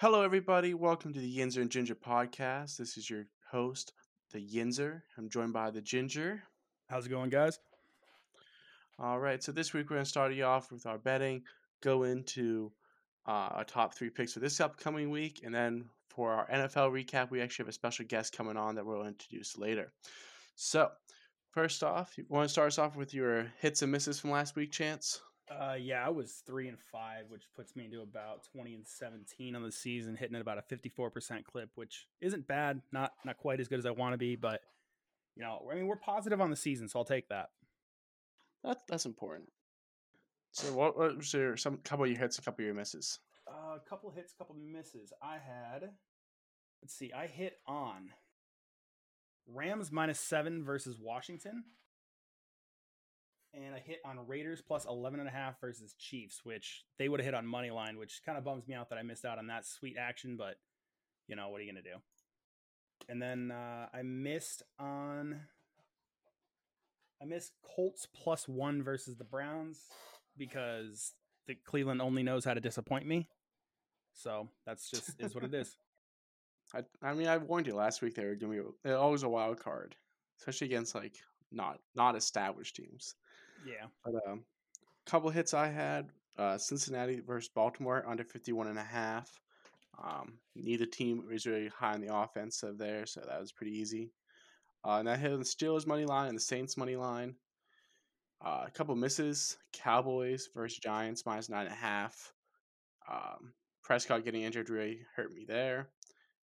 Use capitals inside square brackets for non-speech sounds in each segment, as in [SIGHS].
Hello, everybody. Welcome to the Yinzer and Ginger podcast. This is your host, the Yinzer. I'm joined by the Ginger. How's it going, guys? All right. So this week we're going to start you off with our betting, go into uh, our top three picks for this upcoming week, and then for our NFL recap, we actually have a special guest coming on that we'll introduce later. So first off, you want to start us off with your hits and misses from last week, Chance? Uh, yeah, I was three and five, which puts me into about twenty and seventeen on the season, hitting at about a fifty-four percent clip, which isn't bad. Not not quite as good as I want to be, but you know, I mean, we're positive on the season, so I'll take that. That's that's important. So what, was your some couple of your hits, a couple of your misses? Uh, a couple of hits, a couple misses. I had, let's see, I hit on Rams minus seven versus Washington and I hit on Raiders plus 11 and a half versus Chiefs, which they would have hit on money line, which kind of bums me out that I missed out on that sweet action, but you know, what are you going to do? And then uh, I missed on I missed Colts plus 1 versus the Browns because the Cleveland only knows how to disappoint me. So, that's just is what it is. [LAUGHS] I I mean, I warned you last week they were going to be always a wild card, especially against like not not established teams. Yeah. But a um, couple hits I had uh, Cincinnati versus Baltimore under 51 and a half. Um, neither team was really high on the offensive there, so that was pretty easy. Uh, and I hit the Steelers money line and the Saints money line. Uh, a couple misses: Cowboys versus Giants minus nine and a half. Um, Prescott getting injured really hurt me there.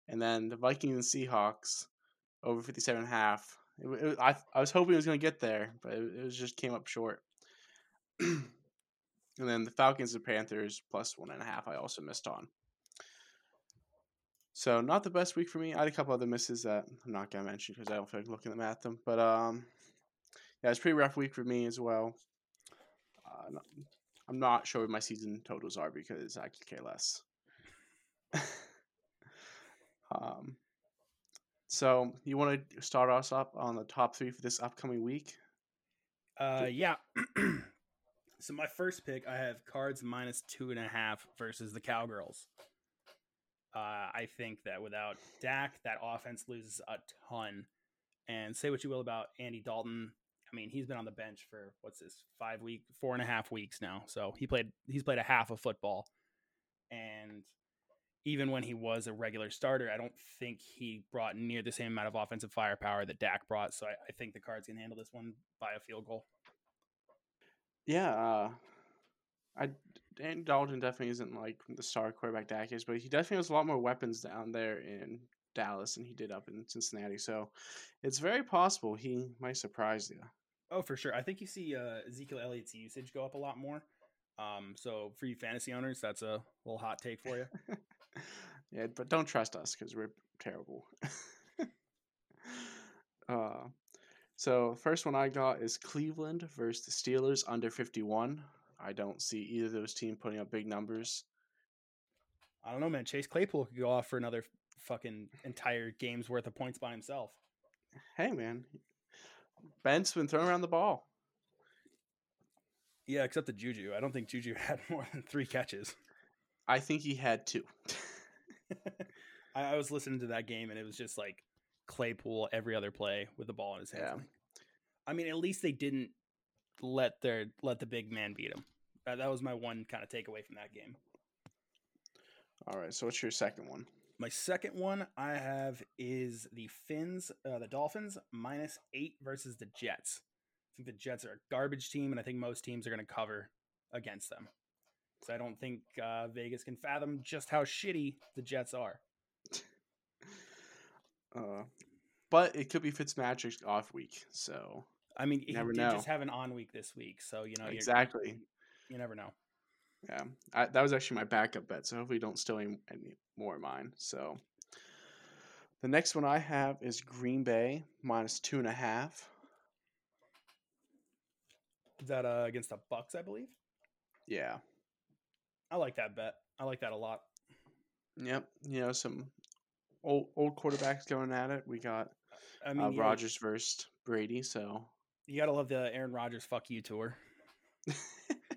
And then the Vikings and Seahawks over 57 and a half. It, it, I I was hoping it was going to get there, but it, it was just came up short. [CLEARS THROAT] and then the Falcons and Panthers plus one and a half. I also missed on. So not the best week for me. I had a couple other misses that I'm not gonna mention because I don't feel like looking them at them. But um, yeah, it's pretty rough week for me as well. Uh, not, I'm not sure what my season totals are because I could care less. [LAUGHS] um, so you want to start us up on the top three for this upcoming week? Uh, yeah. [CLEARS THROAT] so my first pick, I have Cards minus two and a half versus the Cowgirls. Uh, I think that without Dak, that offense loses a ton. And say what you will about Andy Dalton. I mean, he's been on the bench for what's this five week, four and a half weeks now. So he played, he's played a half of football, and even when he was a regular starter, I don't think he brought near the same amount of offensive firepower that Dak brought. So I, I think the Cards can handle this one by a field goal. Yeah, uh, I Dan Dalton definitely isn't like the star quarterback Dak is, but he definitely has a lot more weapons down there in Dallas than he did up in Cincinnati. So it's very possible he might surprise you. Oh, for sure. I think you see uh, Ezekiel Elliott's usage go up a lot more. Um, so for you fantasy owners, that's a little hot take for you. [LAUGHS] yeah, but don't trust us because we're terrible. uh, so first one I got is Cleveland versus the Steelers under 51. I don't see either of those teams putting up big numbers. I don't know, man. Chase Claypool could go off for another fucking entire game's worth of points by himself. Hey, man. Ben's been throwing around the ball. Yeah, except the Juju. I don't think Juju [LAUGHS] had more than three catches. I think he had two. [LAUGHS] I, I, was listening to that game and it was just like Claypool every other play with the ball in his hands. Yeah. I mean, at least they didn't let their let the big man beat him. That, that was my one kind of takeaway from that game. All right, so what's your second one? My second one I have is the Fins, uh, the Dolphins minus eight versus the Jets. I think the Jets are a garbage team, and I think most teams are going to cover against them. So I don't think uh, Vegas can fathom just how shitty the Jets are. [LAUGHS] Uh, but it could be Fitzmagic's off week, so I mean, he never did know. just have an on week this week, so you know exactly. You never know. Yeah, I, that was actually my backup bet, so hopefully don't steal any, any more of mine. So the next one I have is Green Bay minus two and a half. Is that uh, against the Bucks, I believe? Yeah. I like that bet. I like that a lot. Yep. You know, some old old quarterbacks going at it. We got I mean, uh, Rodgers versus Brady, so you gotta love the Aaron Rodgers "fuck you" tour. [LAUGHS]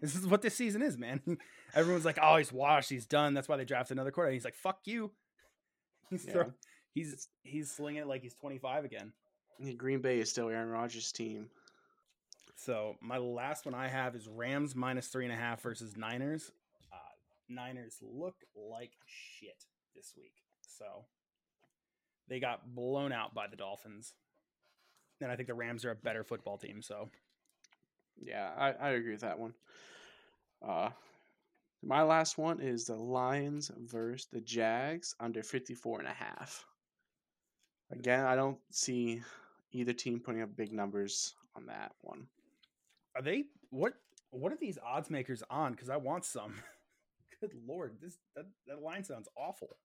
this is what this season is, man. [LAUGHS] Everyone's like, "Oh, he's washed. He's done." That's why they drafted another quarterback. He's like, "Fuck you." [LAUGHS] He's Yeah. throw- he's he's slinging it like he's 25 again. Yeah, Green Bay is still Aaron Rodgers' team. So my last one I have is Rams minus three and a half versus Niners. Niners look like shit this week, so they got blown out by the Dolphins. And I think the Rams are a better football team. So Yeah, I, I agree with that one. Uh, my last one is the Lions versus the Jags under 54 and a half. Again, I don't see either team putting up big numbers on that one. are they what? What are these odds makers on? Because I want some. [LAUGHS] Good lord, this that, that line sounds awful.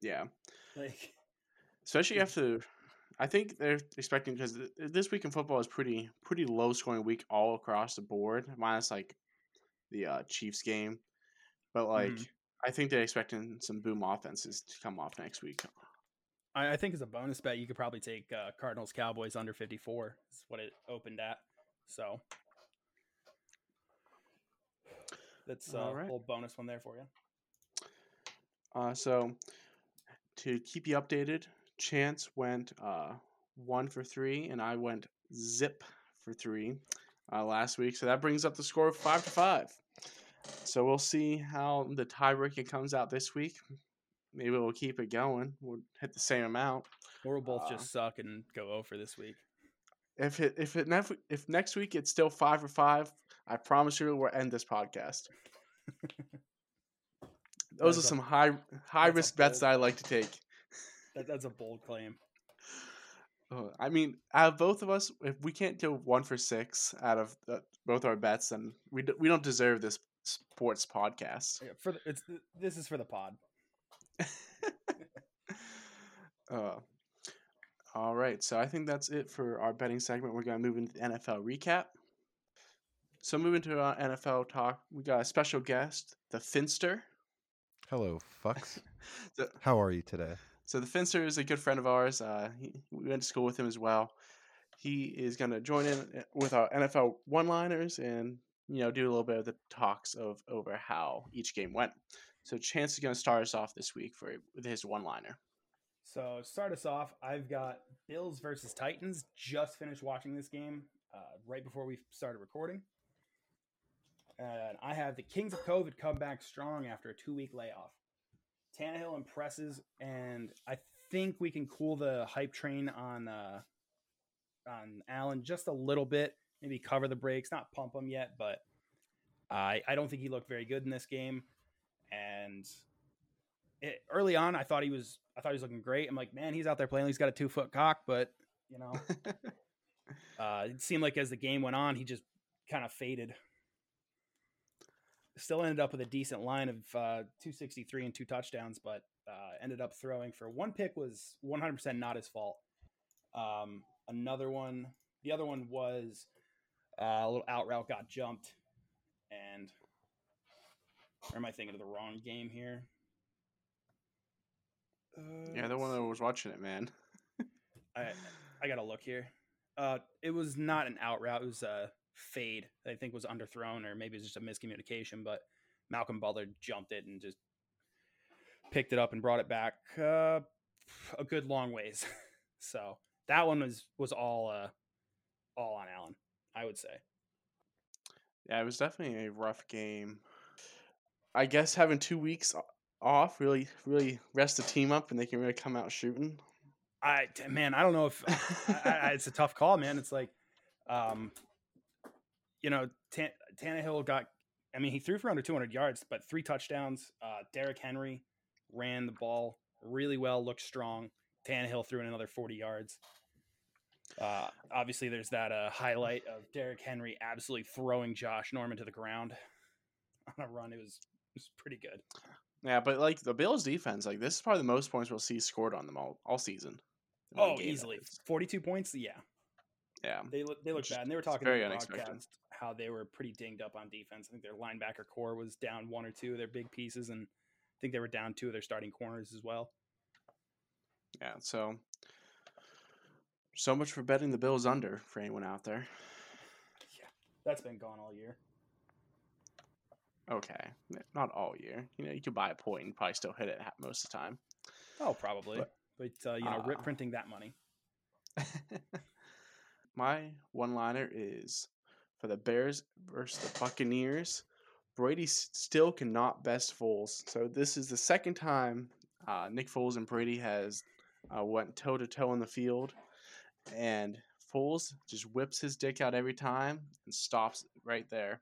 Yeah, Like especially after I think they're expecting because this week in football is pretty pretty low scoring week all across the board, minus like the uh, Chiefs game. But like, Mhm. I think they're expecting some boom offenses to come off next week. I, I think as a bonus bet, you could probably take uh, Cardinals Cowboys under 54. Is what it opened at. So that's uh, All a right. little bonus one there for you. Uh, so to keep you updated, Chance went uh, one for three, and I went zip for three uh, last week. So that brings up the score of five to five. So we'll see how the tiebreaker comes out this week. Maybe we'll keep it going. We'll hit the same amount. Or we'll both Uh, just suck and go over this week. If it if it nef- if next week it's still five for five, I promise you we'll end this podcast. Those are is a- some high high that's risk bets that I like to take. That, that's a bold claim. Uh, I mean, out of both of us, if we can't go one for six out of the, both our bets, then we d- we don't deserve this sports podcast. Yeah, For the, it's this is for the pod. [LAUGHS] uh, all right, so I think that's it for our betting segment. We're gonna move into the NFL recap. So moving to our NFL talk, we got a special guest, the Finster. Hello, fucks. [LAUGHS] The- How are you today? So the Finster is a good friend of ours. Uh, he, we went to school with him as well. He is going to join in uh, with our NFL one-liners and you know do a little bit of the talks of over how each game went. So Chance is going to start us off this week for with his one-liner. So start us off. I've got Bills versus Titans. Just finished watching this game uh, right before we started recording. And I have the Kings of COVID come back strong after a two week layoff. Tannehill impresses, and I think we can cool the hype train on uh, on Allen just a little bit. Maybe cover the brakes, not pump him yet, but I I don't think he looked very good in this game. And it, early on, I thought he was I thought he was looking great. I'm like, man, he's out there playing. He's got a two foot cock, but you know, [LAUGHS] uh, it seemed like as the game went on, he just kind of faded. Still ended up with a decent line of uh, 263 and two touchdowns, but uh, ended up throwing for one pick was 100% not his fault. Um, another one, the other one was uh, a little out route got jumped, and or am I thinking of the wrong game here? Uh, yeah, the one that was watching it, man. [LAUGHS] I I gotta look here. Uh, it was not an out route. It was a fade. I think was underthrown, or maybe it was just a miscommunication. But Malcolm Butler jumped it and just picked it up and brought it back uh, a good long ways. [LAUGHS] so that one was was all uh, all on Allen, I would say. Yeah, it was definitely a rough game. I guess having two weeks off really really rest the team up and they can really come out shooting. I man, I don't know if I, I, [LAUGHS] it's a tough call, man. It's like, um, you know, Tan- Tannehill got. I mean, he threw for under 200 yards, but three touchdowns. Uh, Derrick Henry ran the ball really well, looked strong. Tannehill threw in another 40 yards. Uh, obviously, there's that uh, highlight of Derrick Henry absolutely throwing Josh Norman to the ground [LAUGHS] on a run. It was it was pretty good. Yeah, but like the Bills defense, like this is probably the most points we'll see scored on them all, all season. Oh, easily 42 points. Yeah, Yeah. They look they look bad, and they were talking very in the unexpected. broadcast how they were pretty dinged up on defense. I think their linebacker core was down one or two of their big pieces, and I think they were down two of their starting corners as well. Yeah. So so much for betting the Bills under for anyone out there. Yeah, that's been gone all year. okay, not all year. You know, you could buy a point and probably still hit it most of the time. Oh, probably. But, But- uh, you know, rip Uh, printing that money. [LAUGHS] My one liner is the Bears versus the Buccaneers. Brady still cannot best Foles. So this is the second time uh, Nick Foles and Brady has uh, went toe to toe in the field, and Foles just whips his dick out every time and stops right there.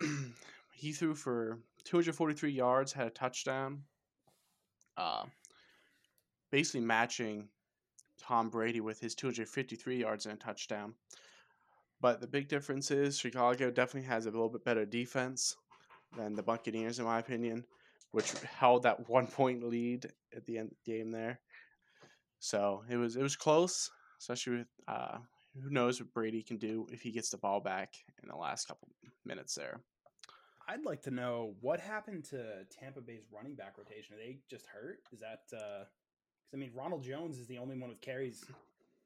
[CLEARS THROAT] he threw for 243 yards, had a touchdown, uh, basically matching Tom Brady with his 253 yards and a touchdown. But the big difference is Chicago definitely has a little bit better defense than the Buccaneers, in my opinion, which held that [LAUGHS] one point lead at the end of the game there. So it was it was close, especially with uh, who knows what Brady can do if he gets the ball back in the last couple minutes there. I'd like to know what happened to Tampa Bay's running back rotation. Are they just hurt? Is that because I mean Ronald Jones is the only one with carries,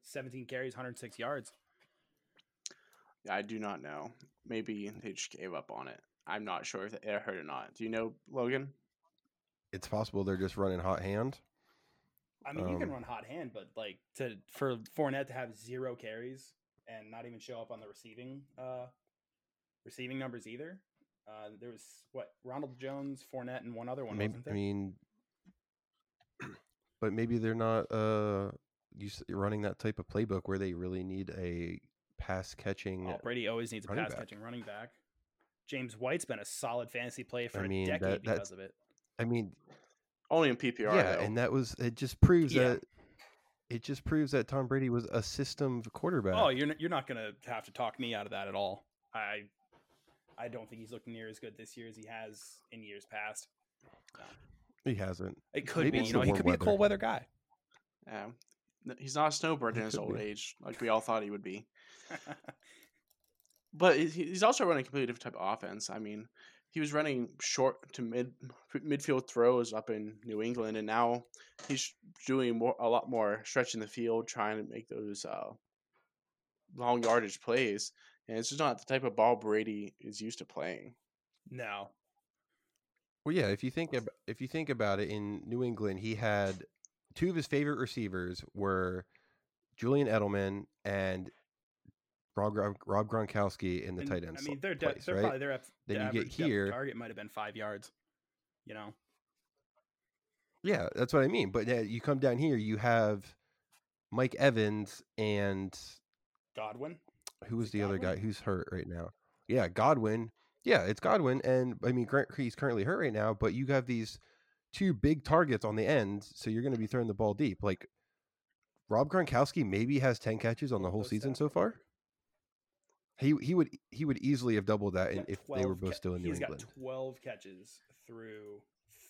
17 carries, 106 yards. I do not know. Maybe they just gave up on it. I'm not sure if they're hurt or not. Do you know, Logan? It's possible they're just running hot hand. I mean, you can Um, run hot hand, but like to for Fournette to have zero carries and not even show up on the receiving uh receiving numbers either. Uh, there was what Ronald Jones, Fournette, and one other one. Maybe, wasn't I mean, [CLEARS THROAT] but maybe they're not uh used to running that type of playbook where they really need a pass catching. Oh, Brady always needs a pass back. catching running back. James White's been a solid fantasy play for I a mean, that- decade that's- because of it. I mean, Only in PPR. yeah, though. and that was it. Just proves Yeah. that it just proves that Tom Brady was a system quarterback. Oh, you're you're not gonna have to talk me out of that at all. I I don't think he's looking near as good this year as he has in years past. he hasn't. It could Maybe be, it's you know, he warm could be a cold weather guy. Yeah. N- He's not a snowbird in his old be. age, like we all thought he would be. [LAUGHS] But he's also running a completely different type of offense. I mean, he was running short to mid midfield throws up in New England, and now he's doing more a lot more stretching the field, trying to make those uh, long yardage plays. And it's just not the type of ball Brady is used to playing. no, Well, yeah. If you think ab- if you think about it, in New England, he had two of his favorite receivers were Julian Edelman and Rob, Rob Gronkowski in the And, tight end. I mean, they're, de- place, they're right? probably their Then you get average depth of here- target might have been five yards. You know, Yeah, that's what I mean. But yeah, you come down here, you have Mike Evans and Godwin. who was the other guy who's hurt right now? Yeah, Godwin. Yeah, it's Godwin, and I mean Grant he's currently hurt right now. But you have these two big targets on the end, so you're going to be throwing the ball deep. Like Rob Gronkowski maybe has ten catches on the whole season stats so far. He he would he would easily have doubled that He's in- got if they were both ca- still in New He's England. got 12 catches through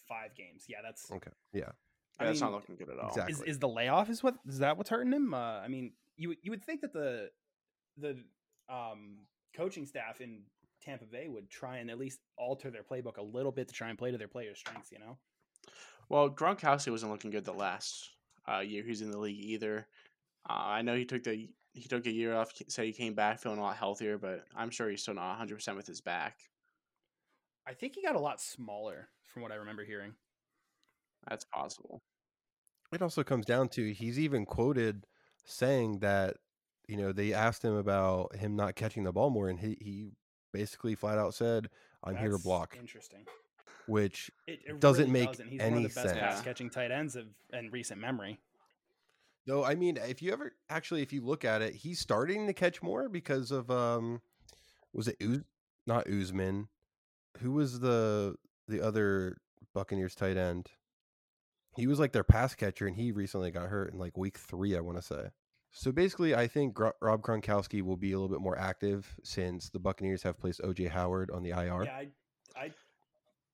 five games. Yeah, that's Okay, yeah, I That's mean, not looking good at all. exactly. is is the layoff is what is that what's hurting him? Uh, I mean, you would- you would think that the the um, coaching staff in Tampa Bay would try and at least alter their playbook a little bit to try and play to their players' strengths. You know, Well, Gronkowski wasn't looking good the last uh, year he's in the league either. Uh, I know he took the he took a year off, said he came back feeling a lot healthier, but I'm sure he's still not 100 percent with his back. I think he got a lot smaller from what I remember hearing. That's possible. It also comes down to he's even quoted saying that you know they asked him about him not catching the ball more, and he he basically flat out said, "I'm here to block," Interesting. Which It, it Doesn't really make doesn't. He's any one of the best sense. pass catching tight ends of in recent memory. No, I mean if you ever actually if you look at it, he's starting to catch more because of um was it Uz- not Uzman, who was the the other Buccaneers tight end? He was like their pass catcher, and he recently got hurt in like week three, I want to say. So basically, I think Gro- Rob Gronkowski will be a little bit more active since the Buccaneers have placed OJ Howard on the IR. Yeah, I, I,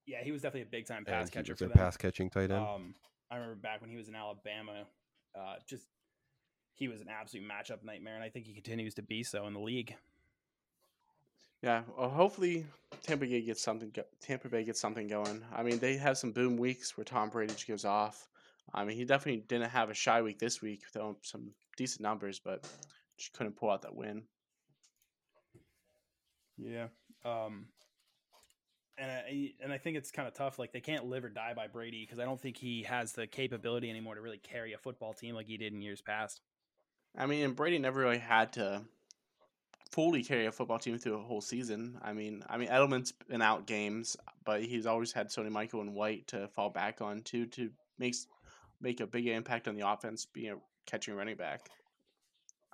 yeah, he was definitely a big time and pass he catcher was for their them. pass catching tight end. Um, I remember back when he was in Alabama, uh, just he was an absolute matchup nightmare, and I think he continues to be so in the league. Yeah. Well, hopefully Tampa Bay gets something. Go- Tampa Bay gets something going. I mean, they have some boom weeks where Tom Brady just goes off. I mean, he definitely didn't have a shy week this week, though some decent numbers, but just couldn't pull out that win. Yeah. Um, and uh, I, and I think it's kind of tough. Like they can't live or die by Brady because I don't think he has the capability anymore to really carry a football team like he did in years past. I mean, and Brady never really had to fully carry a football team through a whole season. I mean, I mean Edelman's been out games, but he's always had Sony Michel and White to fall back on too to make make a big impact on the offense, being a catching running back.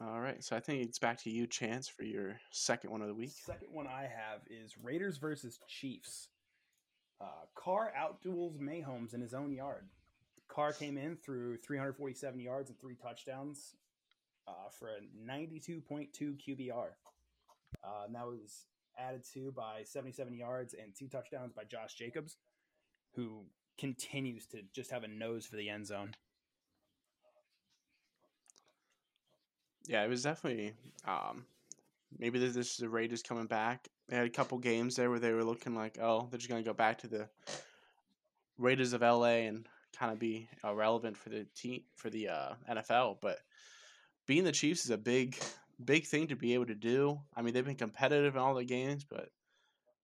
All right, so I think it's back to you, Chance, for your second one of the week. Second one I have is Raiders versus Chiefs. Uh, Carr outduels Mahomes in his own yard. Carr came in through 347 yards and three touchdowns uh, for a 92.2 QBR. Uh, and that was added to by 77 yards and two touchdowns by Josh Jacobs, who continues to just have a nose for the end zone. Yeah, it was definitely um, maybe this, this is the Raiders coming back. They had a couple games there where they were looking like, oh, they're just gonna go back to the Raiders of LA and kind of be relevant for the team for the uh, NFL. But being the Chiefs is a big, big thing to be able to do. I mean, they've been competitive in all the games, but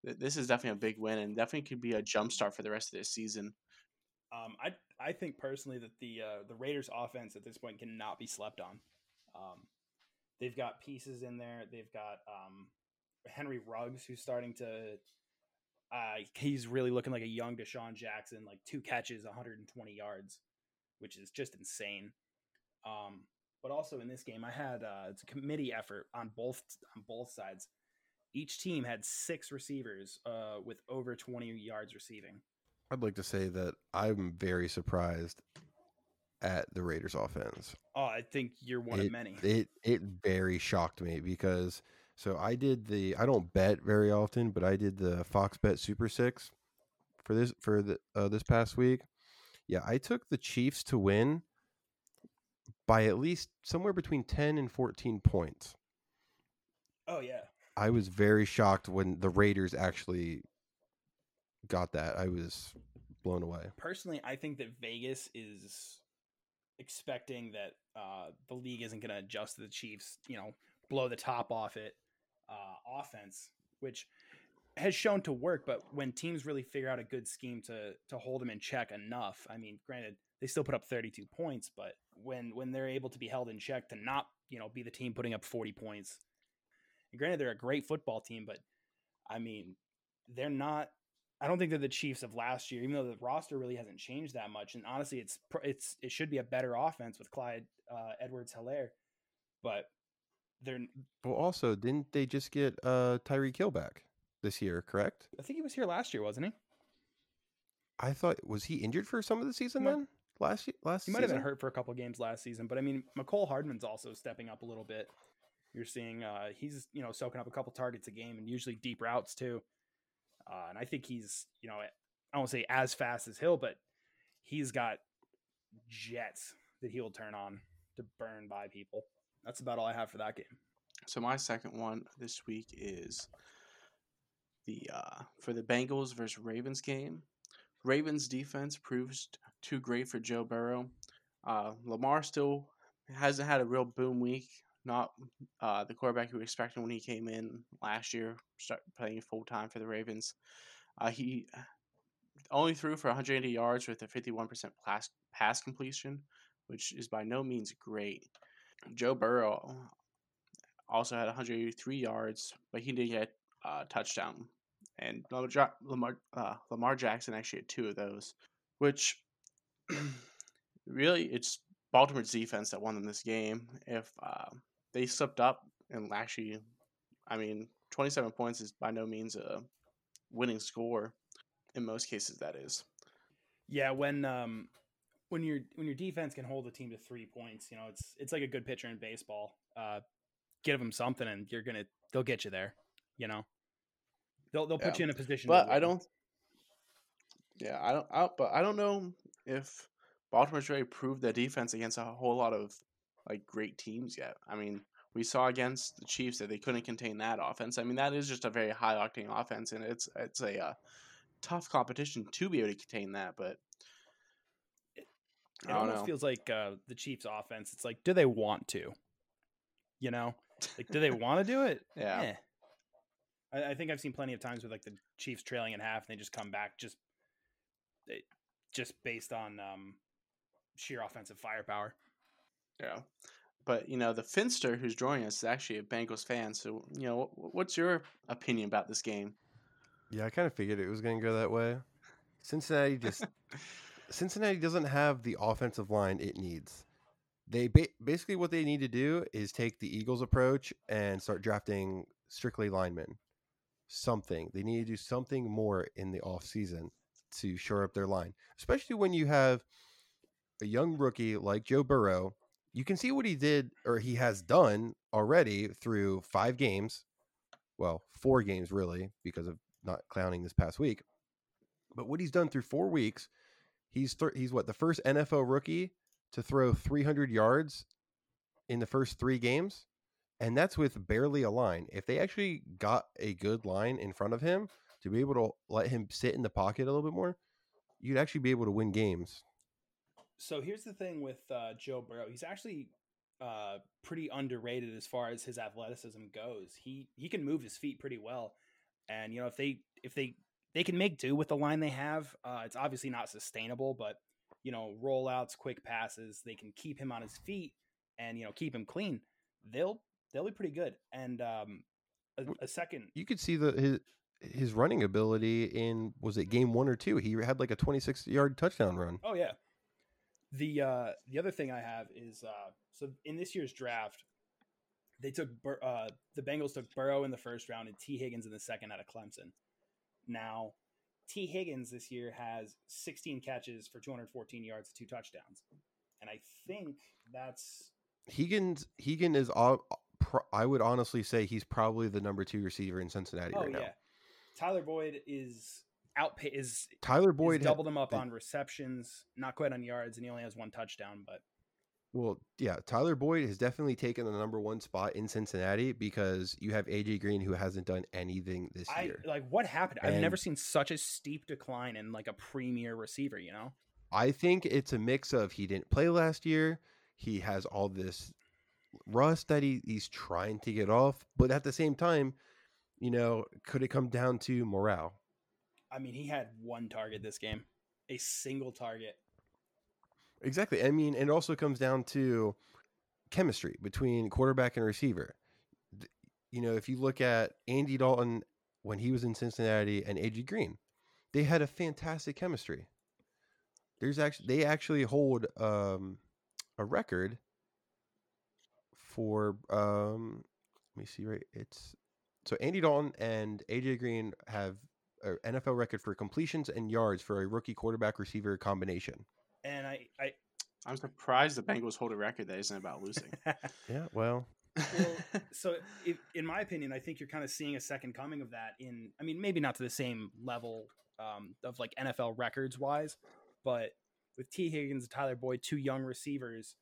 th- this is definitely a big win and definitely could be a jump start for the rest of this season. Um, I I think personally that the uh, the Raiders offense at this point cannot be slept on. Um, they've got pieces in there. They've got um, Henry Ruggs, who's starting to. Uh, he's really looking like a young DeSean Jackson, like two catches, 120 yards, which is just insane. Um, but also in this game, I had uh, it's a committee effort on both on both sides. Each team had six receivers uh, with over 20 yards receiving. I'd like to say that I'm very surprised at the Raiders offense. Oh, I think you're one it, of many. It it very shocked me because so I did the I don't bet very often, but I did the Fox Bet Super Six for this for the uh, this past week. Yeah, I took the Chiefs to win by at least somewhere between 10 and 14 points. Oh yeah. I was very shocked when the Raiders actually got that. I was blown away. Personally, I think that Vegas is expecting that uh, the league isn't going to adjust to the Chiefs, you know, blow the top off it uh, offense, which has shown to work. But when teams really figure out a good scheme to to hold them in check enough, I mean, granted, they still put up 32 points, but when when they're able to be held in check to not, you know, be the team putting up 40 points. And granted, they're a great football team, but I mean, they're not I don't think they're the Chiefs of last year, even though the roster really hasn't changed that much. And honestly, it's it's it should be a better offense with Clyde uh, Edwards-Helaire, but they're well. Also, didn't they just get uh, Tyreek Hill back this year? Correct. I think he was here last year, wasn't he? I thought was he injured for some of the season then last year, last. He might have been hurt for a couple games last season, but I mean, Mecole Hardman's also stepping up a little bit. You're seeing uh, he's you know soaking up a couple targets a game and usually deep routes too. Uh, and I think he's, you know, I won't say as fast as Hill, but he's got jets that he'll turn on to burn by people. That's about all I have for that game. So my second one this week is the uh, for the Bengals versus Ravens game. Ravens defense proves too great for Joe Burrow. Uh, Lamar still hasn't had a real boom week. Not uh, the quarterback were expecting when he came in last year, start playing full time for the Ravens. Uh, he only threw for 180 yards with a 51% pass, pass completion, which is by no means great. Joe Burrow also had 183 yards, but he didn't get a touchdown. And Lamar, uh, Lamar Jackson actually had two of those, which [CLEARS THROAT] really it's Baltimore's defense that won them this game. If uh, they slipped up and actually, I mean, 27 points is by no means a winning score. In most cases, that is. Yeah, when um, when your when your defense can hold a team to three points, you know it's it's like a good pitcher in baseball. Uh, give them something, and you're gonna they'll get you there. You know, they'll they'll put yeah. you in a position. But I don't. Yeah, I don't. I, but I don't know if Baltimore's really proved their defense against a whole lot of like great teams yet. I mean, we saw against the Chiefs that they couldn't contain that offense. I mean, that is just a very high octane offense, and it's it's a uh, tough competition to be able to contain that. But it, it almost know. feels like uh, the Chiefs' offense. It's like, do they want to? You know, like, do they want to do it? [LAUGHS] Yeah. Eh. I, I, think I've seen plenty of times with like the Chiefs trailing in half, and they just come back just they, just based on um, sheer offensive firepower. Yeah. But you know the Finster who's joining us is actually a Bengals fan. So you know, what's your opinion about this game? Yeah, I kind of figured it was going to go that way. Cincinnati just [LAUGHS] Cincinnati doesn't have the offensive line it needs. They ba- basically what they need to do is take the Eagles approach and start drafting strictly linemen. Something they need to do something more in the off season to shore up their line, especially when you have a young rookie like Joe Burrow. You can see what he did or he has done already through five games. Well, four games really, because of not clowning this past week. But what he's done through four weeks, he's th- he's what the first NFL rookie to throw 300 yards in the first three games, and that's with barely a line. If they actually got a good line in front of him to be able to let him sit in the pocket a little bit more, you'd actually be able to win games. So here's the thing with uh, Joe Burrow. He's actually uh, pretty underrated as far as his athleticism goes. He he can move his feet pretty well, and you know if they if they they can make do with the line they have. Uh, it's obviously not sustainable, but you know rollouts, quick passes, they can keep him on his feet and you know keep him clean. They'll they'll be pretty good. And um, a, a second, you could see the his his running ability in was it game one or two? He had like a 26 yard touchdown run. Oh yeah. The uh, the other thing I have is uh, so in this year's draft, they took uh, the Bengals took Burrow in the first round and Tee Higgins in the second out of Clemson. Now, Tee Higgins this year has 16 catches for 214 yards, two touchdowns, and I think that's Higgins. Higgins is all. I would honestly say he's probably the number two receiver in Cincinnati oh, right yeah. now. Tyler Boyd is out is Tyler Boyd is doubled him up on receptions, not quite on yards, and he only has one touchdown. But well, yeah, Tyler Boyd has definitely taken the number one spot in Cincinnati because you have AJ Green who hasn't done anything this I, year. Like what happened? And I've never seen such a steep decline in like a premier receiver. You know, I think it's a mix of he didn't play last year. He has all this rust that he, he's trying to get off, but at the same time, you know, could it come down to morale? I mean, he had one target this game, a single target. Exactly. I mean, it also comes down to chemistry between quarterback and receiver. You know, if you look at Andy Dalton when he was in Cincinnati and AJ Green, they had a fantastic chemistry. There's actually they actually hold um, a record for um, let me see right it's so Andy Dalton and AJ Green have NFL record for completions and yards for a rookie quarterback receiver combination. And I, I [SNIFFS] I'm surprised the Bengals hold a record that isn't about losing. [LAUGHS] yeah, well. well, [LAUGHS] so if, in my opinion, I think you're kind of seeing a second coming of that. In, I mean, maybe not to the same level um, of like NFL records wise, but with Tee Higgins, and Tyler Boyd, two young receivers,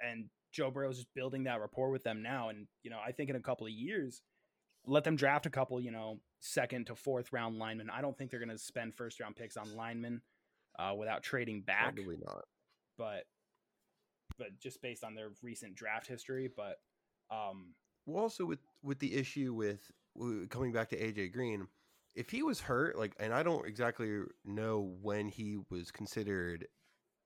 and Joe Burrow's just building that rapport with them now. And you know, I think in a couple of years, let them draft a couple, you know, second to fourth round linemen. I don't think they're going to spend first round picks on linemen uh, without trading back. Probably not. But but just based on their recent draft history, but um well also with with the issue with coming back to AJ Green, if he was hurt, like and I don't exactly know when he was considered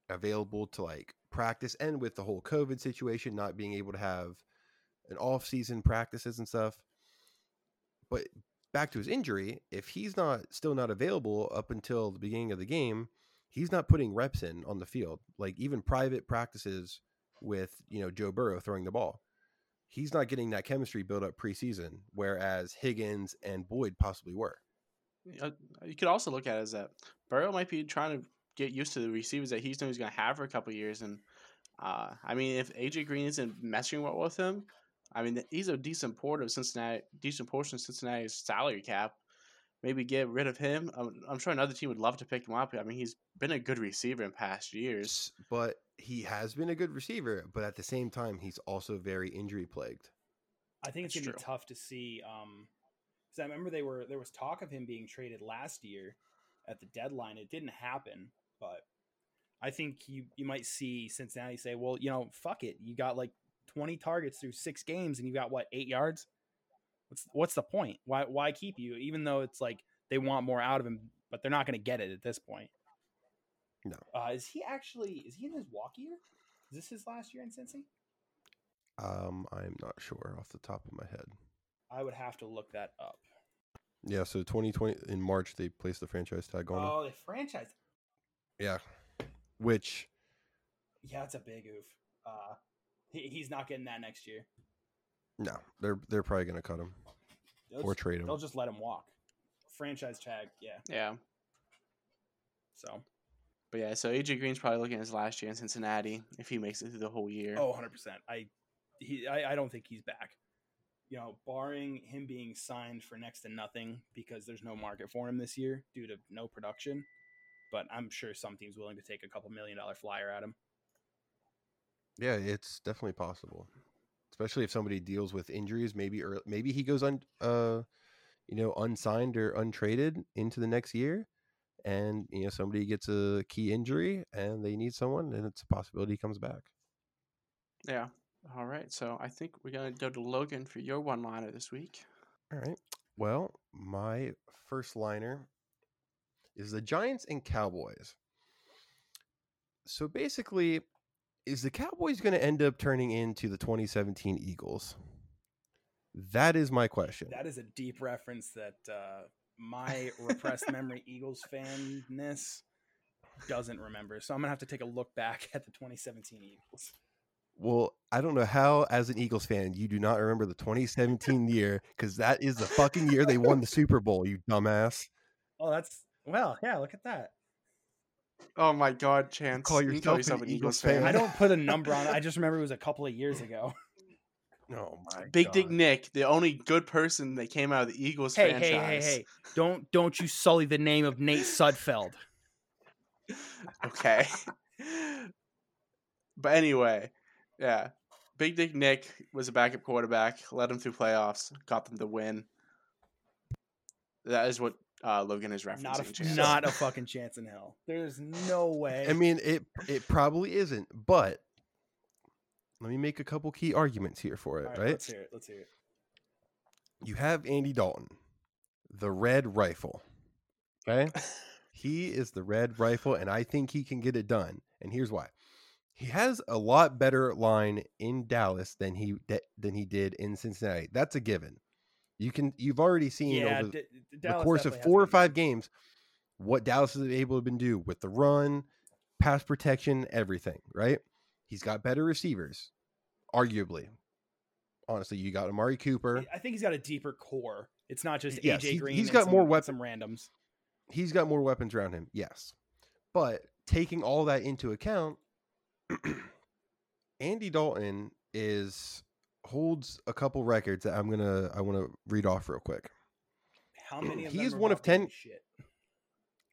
available to like practice and with the whole COVID situation not being able to have an off season practices and stuff but back to his injury, if he's not still not available up until the beginning of the game, he's not putting reps in on the field. Like even private practices with, you know, Joe Burrow throwing the ball. He's not getting that chemistry built up preseason, whereas Higgins and Boyd possibly were. You could also look at it as that Burrow might be trying to get used to the receivers that he's known he's going to have for a couple years. And uh, I mean, if AJ Green isn't messing well with him, I mean, he's a decent port of Cincinnati, decent portion of Cincinnati's salary cap. Maybe get rid of him. I'm, I'm sure another team would love to pick him up. I mean, he's been a good receiver in past years. But he has been a good receiver, but at the same time, he's also very injury plagued. I think it's gonna be tough to see. Um, because I remember they were there was talk of him being traded last year at the deadline. It didn't happen, but I think you you might see Cincinnati say, "Well, you know, fuck it. You got like 20 targets through six games and you got what eight yards what's what's the point why why keep you even though it's like they want more out of him, but they're not going to get it at this point. No. Uh, is he actually? Is he in his walk year? Is this his last year in Cincy? Um, I'm not sure off the top of my head. I would have to look that up. Yeah, so 2020 in March they placed the franchise tag on him. Oh, the franchise. Yeah, which Yeah, it's a big oof. Uh, he, he's not getting that next year. no, they're they're probably gonna cut him They'll or just, trade him. they'll just let him walk. Franchise tag, yeah. Yeah. So, But yeah, so AJ Green's probably looking at his last year in Cincinnati if he makes it through the whole year. oh, 100 percent. I, he, I, I don't think he's back. You know, barring him being signed for next to nothing because there's no market for him this year due to no production. But I'm sure some team's willing to take a couple million dollar flyer at him. Yeah, it's definitely possible, especially if somebody deals with injuries. Maybe or maybe he goes on, uh, you know, unsigned or untraded into the next year, and you know somebody gets a key injury and they need someone, and it's a possibility he comes back. Yeah. All right. So I think we're going to go to Logan for your one liner this week. All right. Well, my first liner is the Giants and Cowboys. So basically, is the Cowboys going to end up turning into the 2017 Eagles? That is my question. That is a deep reference that uh, my repressed [LAUGHS] memory Eagles fanness doesn't remember. So I'm gonna have to take a look back at the 2017 Eagles. Well, I don't know how, as an Eagles fan, you do not remember the 2017 [LAUGHS] year because that is the fucking year they won the Super Bowl, you dumbass. Oh, that's well, yeah. Look at that. Oh my God, Chance! call you can yourself an Eagles fan? I don't put a number on it. I [LAUGHS] just remember it was a couple of years ago. Oh my Big Dick Nick, the only good person that came out of the Eagles Hey, franchise. hey, hey, hey! Don't don't you sully the name of Nate Sudfeld. [LAUGHS] Okay. but anyway, yeah. Big Dick Nick was a backup quarterback, led them through playoffs, got them the win. That is what uh, Logan is referencing. Not a Chance. not a fucking chance in hell. There's no [LAUGHS] way. I mean, it it probably isn't, but let me make a couple key arguments here for it, All right, right? Let's hear it. Let's hear it. You have Andy Dalton, the red rifle. Okay? [LAUGHS] he is the red rifle, and I think he can get it done. And here's why. He has a lot better line in Dallas than he than he did in Cincinnati. That's a given. You can you've already seen Yeah, over D- the course of four or been- five games what Dallas is able to do with the run, pass protection, everything, right? He's got better receivers, arguably. Honestly, you got Amari Cooper. I think he's got a deeper core. It's not just Yes, AJ he- Green. he's got some- more and weapon- Some randoms. He's got more weapons around him, yes. But taking all that into account, [CLEARS THROAT] Andy Dalton is holds a couple records that I'm gonna I want to read off real quick. How many of He them is one of 10 Shit.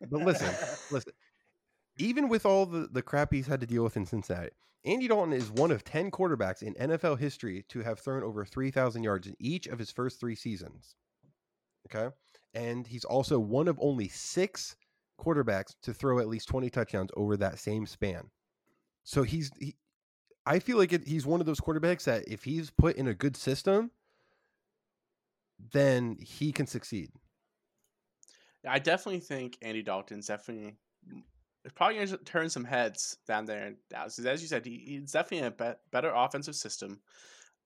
But listen, listen. Even with all the, the crap he's had to deal with in Cincinnati, Andy Dalton is one of 10 quarterbacks in NFL history to have thrown over 3,000 yards in each of his first three seasons. Okay. And he's also one of only six quarterbacks to throw at least 20 touchdowns over that same span. So he's, he, I feel like it, he's one of those quarterbacks that if he's put in a good system, then he can succeed. I definitely think Andy Dalton's definitely it's probably going to turn some heads down there in Dallas. As you said, he, he's definitely in a bet better offensive system.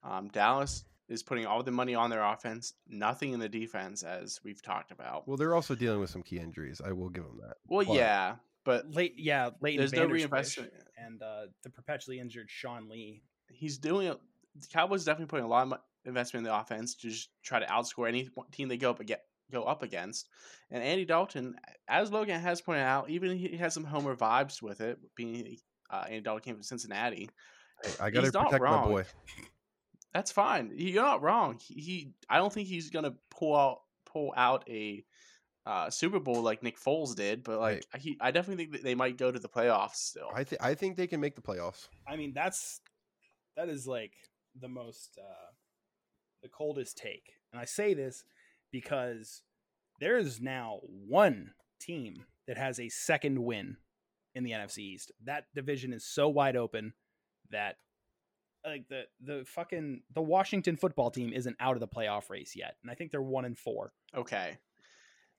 Um, Dallas is putting all the money on their offense, nothing in the defense, as we've talked about. Well, they're also dealing with some key injuries. I will give them that. Well, but- yeah, but Late, yeah, Leighton there's no reinvestment. and uh, the perpetually injured Sean Lee. He's doing it. The Cowboys definitely putting a lot of investment in the offense to just try to outscore any team they go up against. Go up against, and Andy Dalton, as Logan has pointed out, even he has some Homer vibes with it. Being uh, Andy Dalton came from Cincinnati, Hey, I got to He's not protect my boy. That's fine. You're not wrong. He, he I don't think he's gonna pull out pull out a uh, Super Bowl like Nick Foles did, but like he, I definitely think that they might go to the playoffs still. I think I think they can make the playoffs. I mean, that's that is like the most uh, the coldest take, and I say this because there is now one team that has a second win in the NFC East. That division is so wide open that like the the fucking the Washington football team isn't out of the playoff race yet, and I think they're one and four. okay,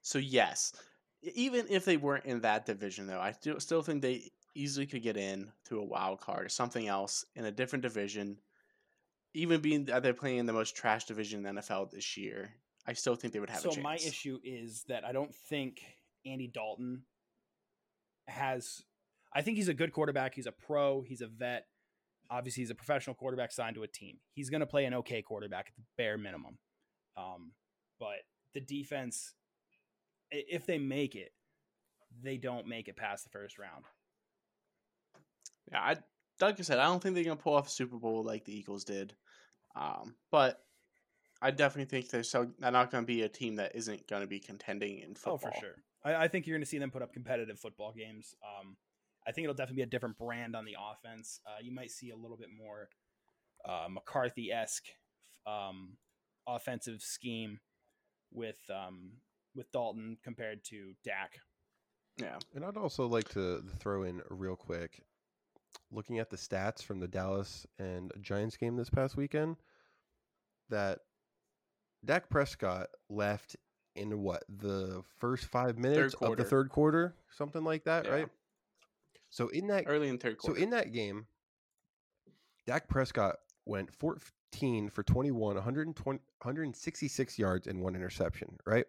So yes, even if they weren't in that division, though, I still still think they easily could get in through a wild card or something else in a different division. Even being that they're playing in the most trash division in the NFL this year, I still think they would have so a chance. my issue is that I don't think Andy Dalton has. I think he's a good quarterback. He's a pro. He's a vet. Obviously, he's a professional quarterback signed to a team. He's going to play an okay quarterback at the bare minimum. Um, but the defense, if they make it, they don't make it past the first round. Yeah, I like I said, I don't think they're gonna pull off a Super Bowl like the Eagles did. Um, but I definitely think they're so they're not gonna be a team that isn't gonna be contending in football. Oh, for sure. I, I think you're going to see them put up competitive football games. Um, I think it'll definitely be a different brand on the offense. Uh, you might see a little bit more uh, McCarthy esque um, offensive scheme with um, with Dalton compared to Dak. Yeah. And I'd also like to throw in real quick, looking at the stats from the Dallas and Giants game this past weekend, that Dak Prescott left in what the first five minutes of the third quarter, something like that, Yeah. right? So in that Early in third so in that game, Dak Prescott went 14 for 21, 120, 166 yards and one interception, right?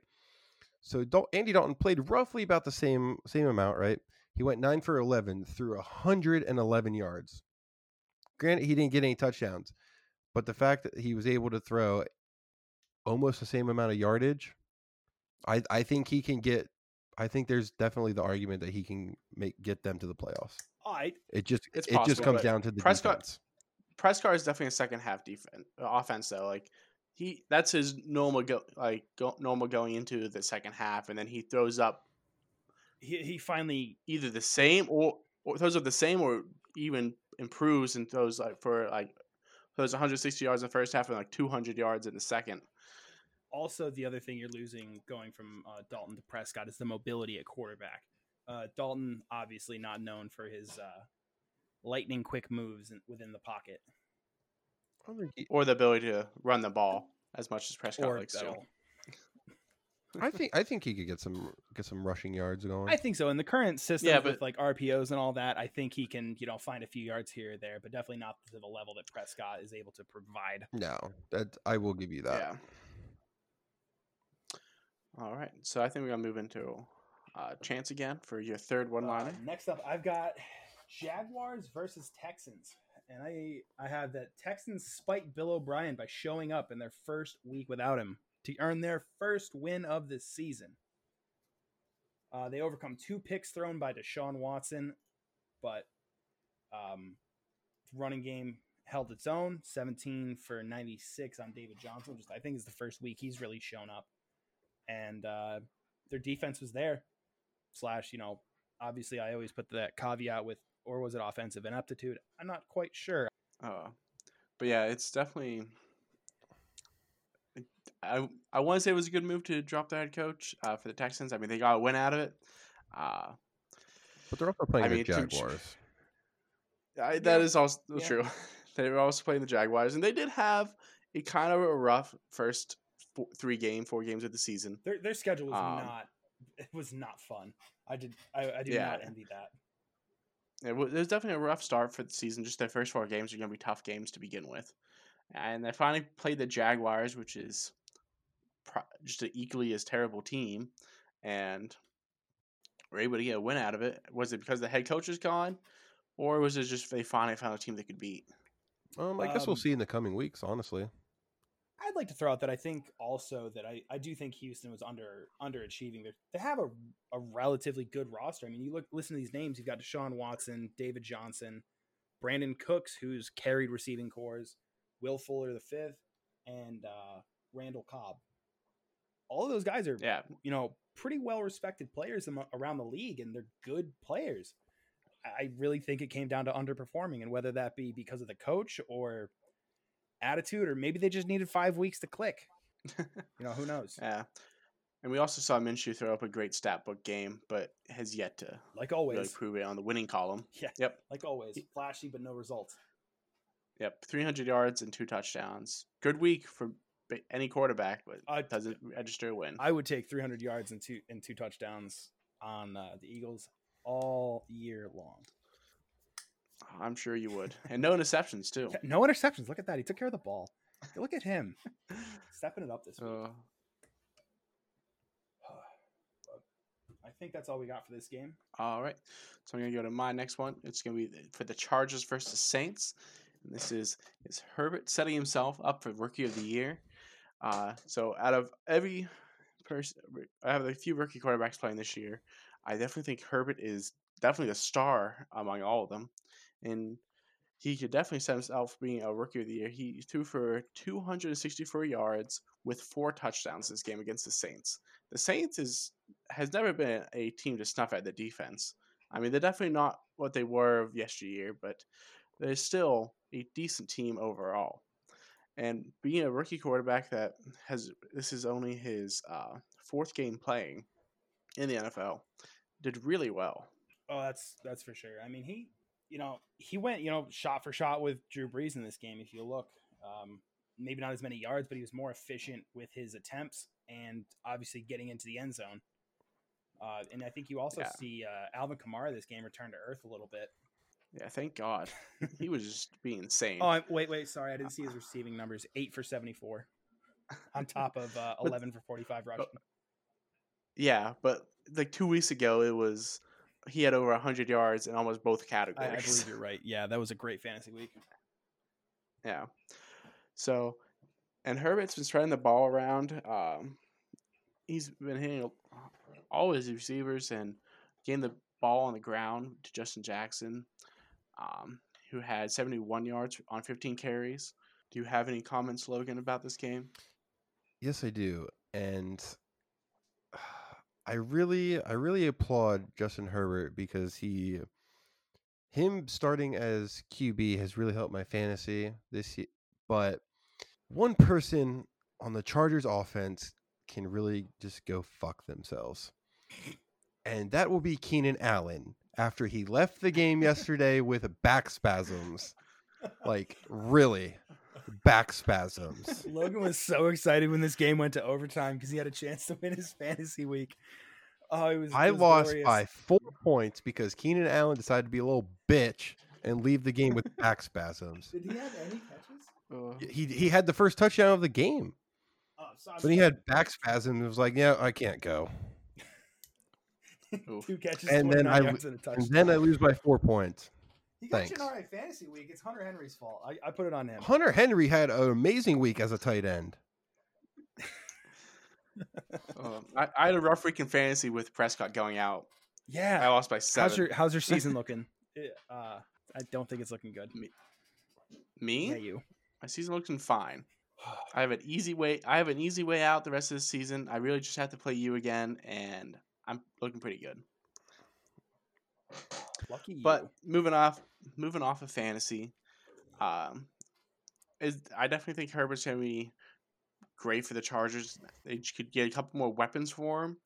So Dal- Andy Dalton played roughly about the same same amount, right? He went 9 for 11 through 111 yards. Granted, he didn't get any touchdowns, but the fact that he was able to throw almost the same amount of yardage, I I think he can get I think there's definitely the argument that he can make get them to the playoffs. Oh, I It just It's it just comes down to the Prescott- defense. Prescott is definitely a second half defense uh, offense though. Like he that's his normal go like go, normal going into the second half, and then he throws up he, he finally either the same or, or throws up the same or even improves and throws like for like throws 160 yards in the first half and like 200 yards in the second. also the other thing you're losing going from uh, Dalton to Prescott is the mobility at quarterback. Uh, Dalton obviously not known for his uh, lightning quick moves within the pocket I don't think he- or the ability to run the ball as much as Prescott or likes to. all. I think I think he could get some get some rushing yards going. I think so. In the current system Yeah, with like RPOs and all that, I think he can, you know, find a few yards here or there, but definitely not to the level that Prescott is able to provide. no, that I will give you that. Yeah. All right, so I think we're gonna move into uh, chance again for your third one Uh, liner. next up, I've got Jaguars versus Texans, and I I have that Texans spite Bill O'Brien by showing up in their first week without him to earn their first win of the season. Uh, they overcome two picks thrown by Deshaun Watson, but um, running game held its own. 17 for 96 on David Johnson, which I think is the first week he's really shown up. And uh, their defense was there. Slash, you know, obviously I always put that caveat with, or was it offensive ineptitude? I'm not quite sure. Uh, but yeah, it's definitely. I I want to say it was a good move to drop their head coach uh, for the Texans. I mean, they got a win out of it. Uh, But they're also playing I the mean, to- Jaguars. I, that Yeah, is also yeah. true. [LAUGHS] they were also playing the Jaguars, and they did have a kind of a rough first four, three game, four games of the season. Their their schedule was Um, not it was not fun. I did I, I do Yeah. not envy that. It was, it was definitely a rough start for the season. Just their first four games are going to be tough games to begin with, and they finally played the Jaguars, which is pro- just an equally as terrible team, and were able to get a win out of it. Was it because the head coach is gone, or was it just they finally found a team they could beat? Um, I guess we'll Um, see in the coming weeks. Honestly, I'd like to throw out that I think also that I, I do think Houston was under underachieving. They they have a, a relatively good roster. I mean, you look listen to these names. You've got Deshaun Watson, David Johnson, Brandin Cooks, who's carried receiving cores, Will Fuller the fifth, and uh, Randall Cobb. All of those guys are Yeah, you know pretty well respected players around the league, and they're good players. I really think it came down to underperforming, and whether that be because of the coach or attitude, or maybe they just needed five weeks to click. [LAUGHS] You know, who knows? yeah. And we also saw Minshew throw up a great stat book game, but has yet to Like really always, prove it on the winning column. yeah. Yep. Like always, flashy but no results. Yep, 300 yards and two touchdowns. Good week for any quarterback, but I- doesn't register a win. I would take 300 yards and two and two touchdowns on uh, the Eagles all year long. I'm sure you would, and no interceptions too. [LAUGHS] No interceptions. Look at that. He took care of the ball. Look at him [LAUGHS] stepping it up this week. Uh, I think that's all we got for this game. all right, so I'm gonna go to my next one. It's gonna be for the Chargers versus Saints. And this is is Herbert setting himself up for Rookie of the Year. Uh, so out of every person, I have a few rookie quarterbacks playing this year. I definitely think Herbert is definitely the star among all of them, and he could definitely set himself for being a rookie of the year. He threw for 264 yards with four touchdowns this game against the Saints. The Saints is has never been a team to snuff at the defense. I mean, they're definitely not what they were of yesteryear, but they're still a decent team overall. And being a rookie quarterback that has this is only his uh, fourth game playing in the NFL, did really well. Oh, that's that's for sure. I mean, he, you know, he went, you know, shot for shot with Drew Brees in this game. If you look, um, maybe not as many yards, but he was more efficient with his attempts and obviously getting into the end zone. Uh, and I think you also Yeah. see uh, Alvin Kamara this game return to earth a little bit. Yeah, thank God. [LAUGHS] he was just being insane. Oh, I- wait, wait, sorry, I didn't see his receiving numbers. Eight for seventy-four, on top of uh, [LAUGHS] But- eleven for forty-five rushing. yeah, but like two weeks ago, it was he had over hundred yards in almost both I, categories. I believe you're right. Yeah, that was a great fantasy week. Yeah. So, and Herbert's been spreading the ball around. Um, he's been hitting all his receivers and getting the ball on the ground to Justin Jackson, um, who had 71 yards on 15 carries. Do you have any comments, Logan, about this game? Yes, I do, and I really, I really applaud Justin Herbert because he, him starting as QB has really helped my fantasy this year. But one person on the Chargers offense can really just go fuck themselves, and that will be Keenan Allen after he left the game yesterday with back spasms. Like really, back spasms. [LAUGHS] Logan was so excited when this game went to overtime because he had a chance to win his fantasy week. Oh, it was. I it was lost glorious. by four points because Keenan Allen decided to be a little bitch and leave the game with [LAUGHS] back spasms. Did he have any catches? Uh, He he had the first touchdown of the game, Oh, so but he had back spasms. It was like, yeah, I can't go. [LAUGHS] two catches, and then I and a touchdown. And then I lose by four points. He got thanks. you an alright fantasy week. It's Hunter Henry's fault. I, I put it on him. Hunter Henry had an amazing week as a tight end. [LAUGHS] Um, I, I had a rough week in fantasy with Prescott going out. Yeah, I lost by seven. How's your How's your season [LAUGHS] looking? Uh, I don't think it's looking good. Me? Yeah, you. My season looking fine. I have an easy way. I have an easy way out the rest of the season. I really just have to play you again, and I'm looking pretty good. Lucky you. But moving off, moving off of fantasy, um, is I definitely think Herbert's gonna be great for the Chargers. They could get a couple more weapons for him,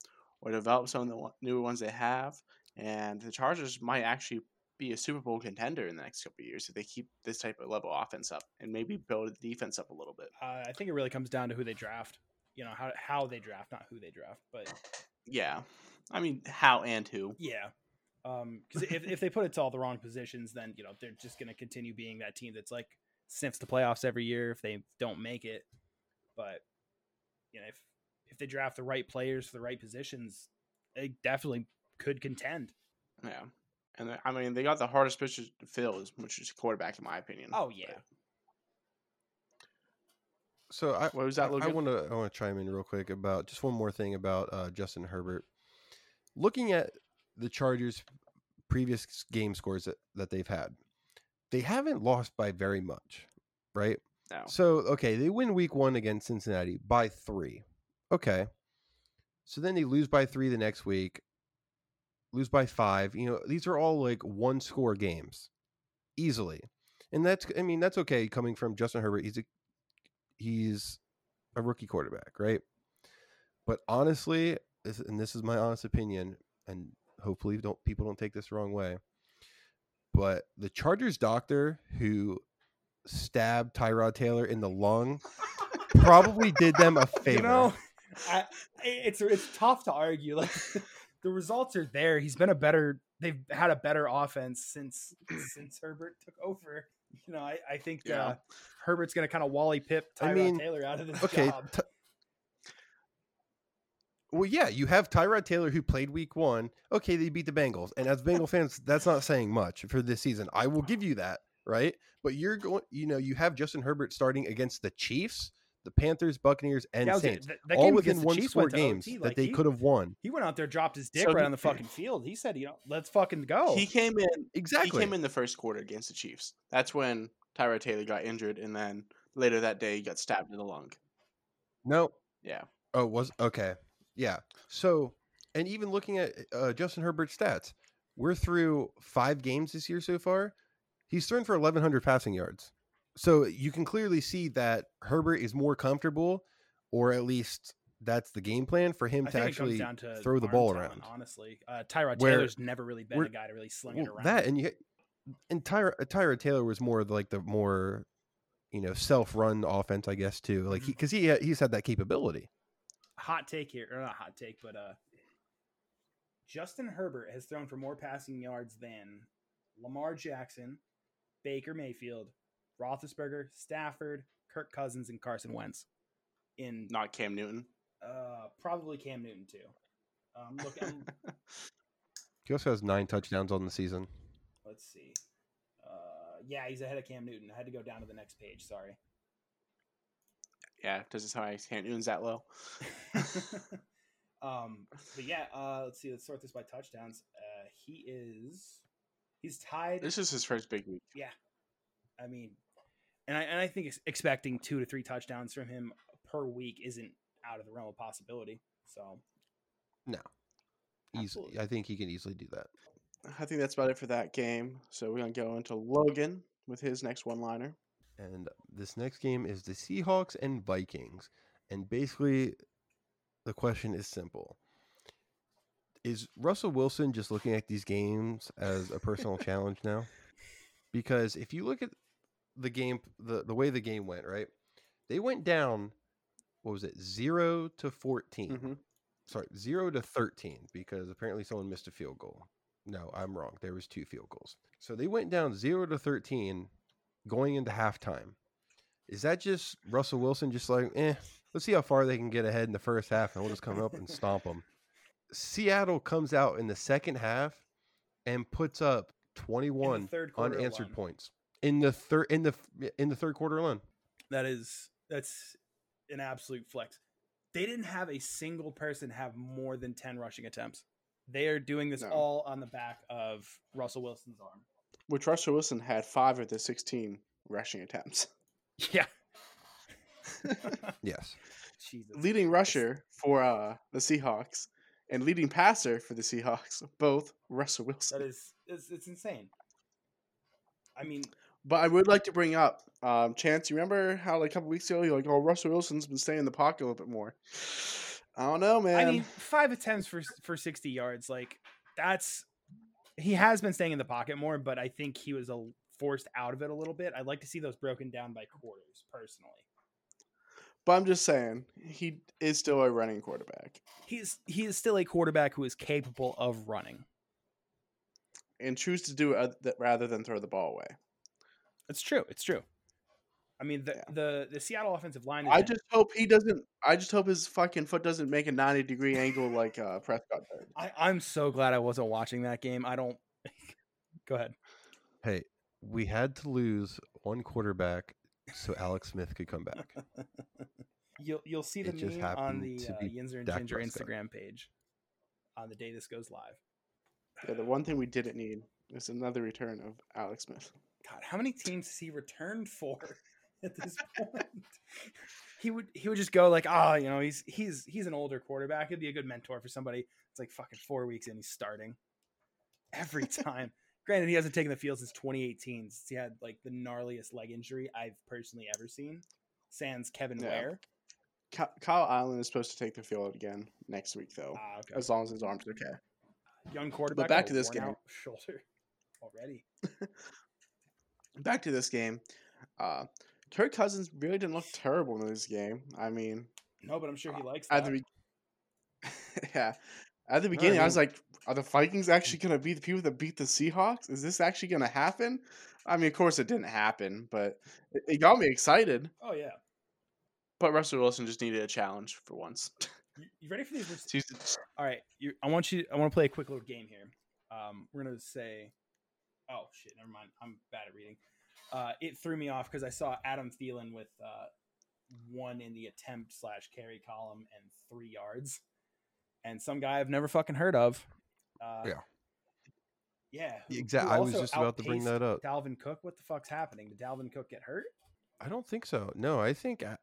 or develop some of the newer ones they have, and the Chargers might actually be a Super Bowl contender in the next couple of years if they keep this type of level offense up and maybe build the defense up a little bit. uh, I think it really comes down to who they draft. You know how how they draft, not who they draft. But Yeah, I mean how and who. yeah, because if if they put it to all the wrong positions, then you know they're just going to continue being that team that's like sniffs the playoffs every year if they don't make it. But you know if if they draft the right players for the right positions, they definitely could contend. Yeah. And they- I mean, they got the hardest position to fill, is- which is quarterback, in my opinion. Oh yeah, But So I What was that, I- I want to I want to chime in real quick about just one more thing about uh, Justin Herbert. Looking at the Chargers' previous game scores that, that they've had, they haven't lost by very much, right? No. So okay, they win Week One against Cincinnati by three. Okay, so then they lose by three the next week, lose by five. You know, these are all like one score games, easily, and that's I mean that's okay coming from Justin Herbert. He's a he's a rookie quarterback, right? But honestly, this, and this is my honest opinion, and hopefully don't people don't take this wrong way. But the Chargers doctor who stabbed Tyrod Taylor in the lung probably did them a [LAUGHS] favor. You know, I, it's it's tough to argue. Like [LAUGHS] the results are there. He's been a better. They've had a better offense since [CLEARS THROAT] since Herbert took over. You know, I, I think Yeah. uh, Herbert's going to kind of Wally Pipp Tyrod I mean, Taylor out of this okay. job. t- well, yeah, you have Tyrod Taylor who played week one. Okay, they beat the Bengals, and as Bengal fans, that's not saying much for this season. I will give you that, right? But you're going, you know, you have Justin Herbert starting against the Chiefs, the Panthers, Buccaneers, and Yeah, Saints, that- that all within against the one Chiefs score went to games OT, that they could have won. He went out there, dropped his dick So right he- on the fucking [LAUGHS] field. He said, "You know, let's fucking go." He came in. Exactly. He came in the first quarter against the Chiefs. That's when Tyrod Taylor got injured, and then later that day he got stabbed in the lung. No, Yeah. Oh, was okay. Yeah. So, and even looking at uh, Justin Herbert's stats, we're through five games this year so far. He's thrown for 1,100 passing yards. So you can clearly see that Herbert is more comfortable, or at least that's the game plan for him I to actually to throw the ball talent, around. Honestly, uh, Tyrod Where Taylor's never really been a guy to really sling it around. that and you and Tyra Tyra Taylor was more like the more you know self-run offense, I guess too. Like he Mhm. because he he's had that capability. Hot take here, or not hot take, but uh, Justin Herbert has thrown for more passing yards than Lamar Jackson, Baker Mayfield, Roethlisberger, Stafford, Kirk Cousins, and Carson Wentz. In Not Cam Newton. uh, probably Cam Newton too. Um, look, I'm, [LAUGHS] He also has nine touchdowns on the season. let's see. Uh, yeah, he's ahead of Cam Newton. I had to go down to the next page. Sorry. Yeah, doesn't sound like Cam Newton's that low. [LAUGHS] um, but yeah, uh, let's see. Let's sort this by touchdowns. Uh, he is he's tied. This is his first big week. yeah, I mean, and I and I think expecting two to three touchdowns from him per week isn't out of the realm of possibility. So no, Easily, Absolutely. I think he can easily do that. I think that's about it for that game. So we're gonna go into Logan with his next one-liner. And this next game is the Seahawks and Vikings. And basically, the question is simple Is Russell Wilson just looking at these games as a personal [LAUGHS] challenge now? Because if you look at the game, the, the way the game went, right? They went down, what was it, 0 to 14. Mhm. Sorry, 0 to 13 because apparently someone missed a field goal. No, I'm wrong. There was two field goals. So they went down 0 to 13 going into halftime. Is that just Russell Wilson just like, eh, let's see how far they can get ahead in the first half and we'll just come up and stomp them. Seattle comes out in the second half and puts up 21 third unanswered alone. points in the third in the in the third quarter alone. that is that's an absolute flex. They didn't have a single person have more than ten rushing attempts. They are doing this No. all on the back of Russell Wilson's arm. Which Russell Wilson had five of the sixteen rushing attempts. [LAUGHS] Yeah. Yes. Jesus. leading rusher for uh, the Seahawks and leading passer for the Seahawks, both Russell Wilson. That is it's, it's insane. I mean, But I would like to bring up, um, Chance. You remember how like a couple weeks ago you're like, "Oh, Russell Wilson's been staying in the pocket a little bit more." I don't know, man. I mean, five attempts for for sixty yards, like that's he has been staying in the pocket more, but I think he was a, forced out of it a little bit. I'd like to see those broken down by quarters, personally. but I'm just saying he is still a running quarterback He's he is still a quarterback who is capable of running. and choose to do it rather than throw the ball away. It's true. It's true. I mean, the Yeah. the, the Seattle offensive line. I just hope he doesn't. I just hope his fucking foot doesn't make a 90 degree angle like uh, Prescott did. I, I'm so glad I wasn't watching that game. I don't. [LAUGHS] Go ahead. Hey, we had to lose one quarterback so Alex Smith could come back. [LAUGHS] You'll you'll see the It just meme on happened the to uh, be Yinzer and Dak Ginger Prescott. Instagram page on the day this goes live. Yeah, the one thing we didn't need is another return of Alex Smith. God, how many teams has he returned for [LAUGHS] at this point? [LAUGHS] he would he would just go like, oh, you know, he's he's he's an older quarterback. He'd be a good mentor for somebody. It's like fucking four weeks in, he's starting every [LAUGHS] time. Granted, he hasn't taken the field since 2018. Since he had like the gnarliest leg injury I've personally ever seen. Sans Kevin Yeah. Ware. Kyle Allen is supposed to take the field again next week, though, Ah, okay. as long as his arm's okay. Young quarterback. But back to this game. [LAUGHS] Shoulder already. Back to this game. Uh, Kirk Cousins really didn't look terrible in this game. I mean, No, but I'm sure he likes at the be- [LAUGHS] yeah, at the beginning, I, was like, "Are the Vikings actually gonna be the people that beat the Seahawks? Is this actually gonna happen?" I mean, of course, it didn't happen, but it, it got me excited. oh yeah. But Russell Wilson just needed a challenge for once. You, you ready for these? [LAUGHS] All right, you, I want you. I want to play a quick little game here. Um, we're gonna say, oh shit, never mind. I'm bad at reading. Uh, it threw me off because I saw Adam Thielen with uh, one in the attempt slash carry column and three yards, and some guy I've never fucking heard of. Uh, Yeah. yeah, who- Exact- who I was just about to bring that up. Dalvin Cook. What the fuck's happening? Did Dalvin Cook get hurt? I don't think so. No, I think I,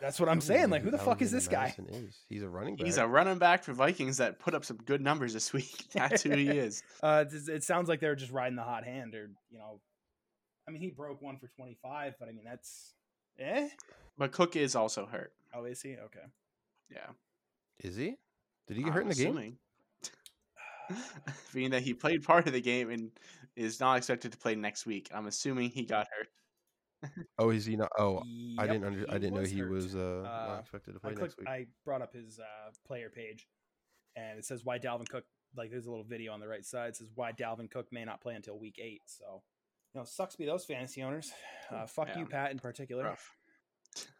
That's what I I'm saying. Like, who the fuck is Alvin this guy? Is. He's a running back. he's a running back for Vikings that put up some good numbers this week. [LAUGHS] That's who he [LAUGHS] is. Uh, it, it sounds like they're just riding the hot hand, or you know, I mean, he broke one for twenty five, but I mean that's eh. But Cook is also hurt. Oh, is he okay? Yeah, Is he? Did he get I'm hurt in the game? assuming. [LAUGHS] Being that he played part of the game and is not expected to play next week, I'm assuming he got hurt. [LAUGHS] Oh, is he not? Oh, I didn't under, I didn't know he hurt. was uh, Uh, not expected to I play next week. I brought up his uh, player page, and it says why Dalvin Cook. Like, there's a little video on the right side. It says why Dalvin Cook may not play until week eight. So, you know, sucks to be those fantasy owners. [SIGHS] Uh, fuck you, Pat, in particular. Rough.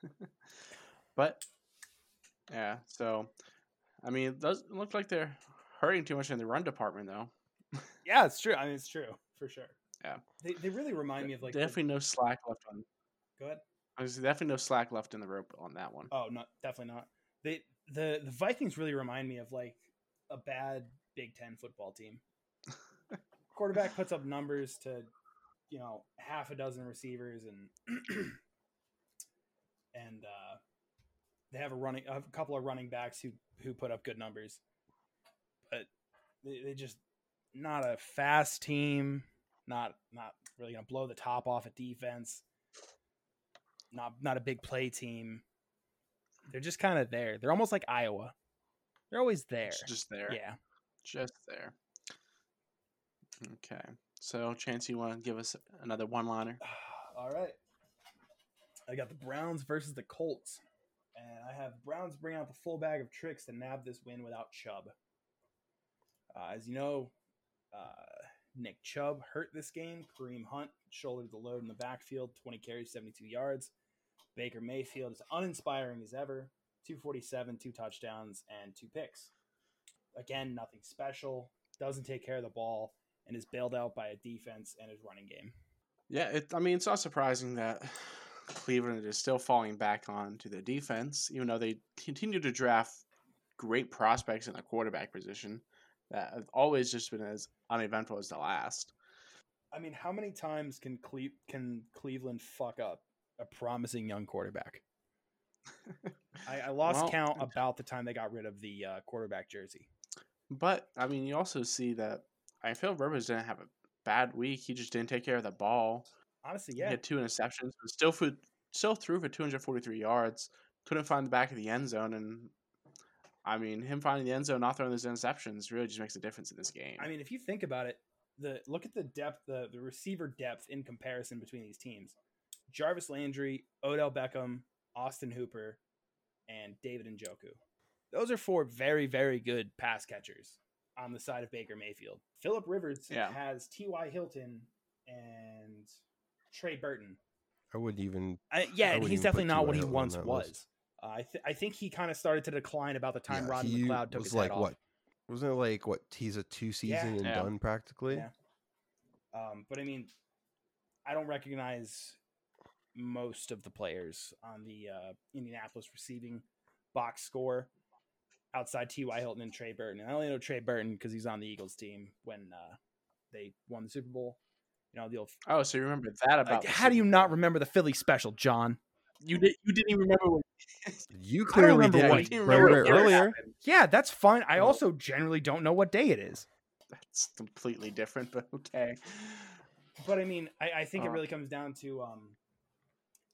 [LAUGHS] but yeah, so I mean, it doesn't look like they're hurting too much in the run department, though. [LAUGHS] Yeah, it's true. I mean, it's true for sure. Yeah. they, they really remind me of like the- definitely no slack left on. go ahead. There's definitely no slack left in the rope on that one. Oh, not definitely not. They the the Vikings really remind me of like a bad Big Ten football team. [LAUGHS] Quarterback puts up numbers to, you know, half a dozen receivers and [CLEARS THROAT] and uh, they have a running a couple of running backs who who put up good numbers, but they, they just not a fast team. Not not really gonna blow the top off a defense. Not not a big play team. They're just kind of there. They're almost like Iowa. They're always there. It's just there. Yeah. Just there. Okay. So, Chance, you want to give us another one liner? [SIGHS] All right. I got the Browns versus the Colts. And I have Browns bring out the full bag of tricks to nab this win without Chubb. Uh, as you know, uh, Nick Chubb hurt this game. Kareem Hunt shouldered the load in the backfield, 20 carries, 72 yards. Baker Mayfield is uninspiring as ever. 247, two touchdowns, and two picks. Again, nothing special. Doesn't take care of the ball and is bailed out by a defense and his running game. Yeah, it, I mean, it's not surprising that Cleveland is still falling back on to their defense, even though they continue to draft great prospects in the quarterback position that have always just been as uneventful as the last. I mean, how many times can Cle- can Cleveland fuck up a promising young quarterback? [LAUGHS] I, I lost Well- count about the time they got rid of the uh, quarterback jersey. But I mean, you also see that I feel Rivers didn't have a bad week. He just didn't take care of the ball. Honestly, yeah. He had two interceptions, but still still threw for 243 yards. Couldn't find the back of the end zone, and I mean, him finding the end zone, not throwing those interceptions, really just makes a difference in this game. I mean, if you think about it, the look at the depth, the the receiver depth in comparison between these teams: Jarvis Landry, Odell Beckham, Austin Hooper, and David Njoku. Those are four very, very good pass catchers on the side of Baker Mayfield. Philip Rivers Yeah. has T.Y. Hilton and Trey Burton. I wouldn't even. I, yeah, I wouldn't he's even definitely not what he Hilton on once was. Uh, I th- I think he kind of started to decline about the time yeah, Rodney he McLeod took was his like head off. what? Wasn't it like what? He's a two season and Yeah. done practically. Yeah. Um, but I mean, I don't recognize most of the players on the uh, Indianapolis receiving box score outside T.Y. Hilton and Trey Burton. And I only know Trey Burton because he's on the Eagles team when uh, they won the Super Bowl. You know, the old, oh, so you remember that about? like, the how do you Super not remember the Philly special, John? You did. You didn't even remember when. [LAUGHS] You clearly remember did. what- You you didn't remember it what earlier. Yeah, that's fine. I also generally don't know what day it is. That's completely different, but okay. but I mean, I, I think it Uh. really comes down to um.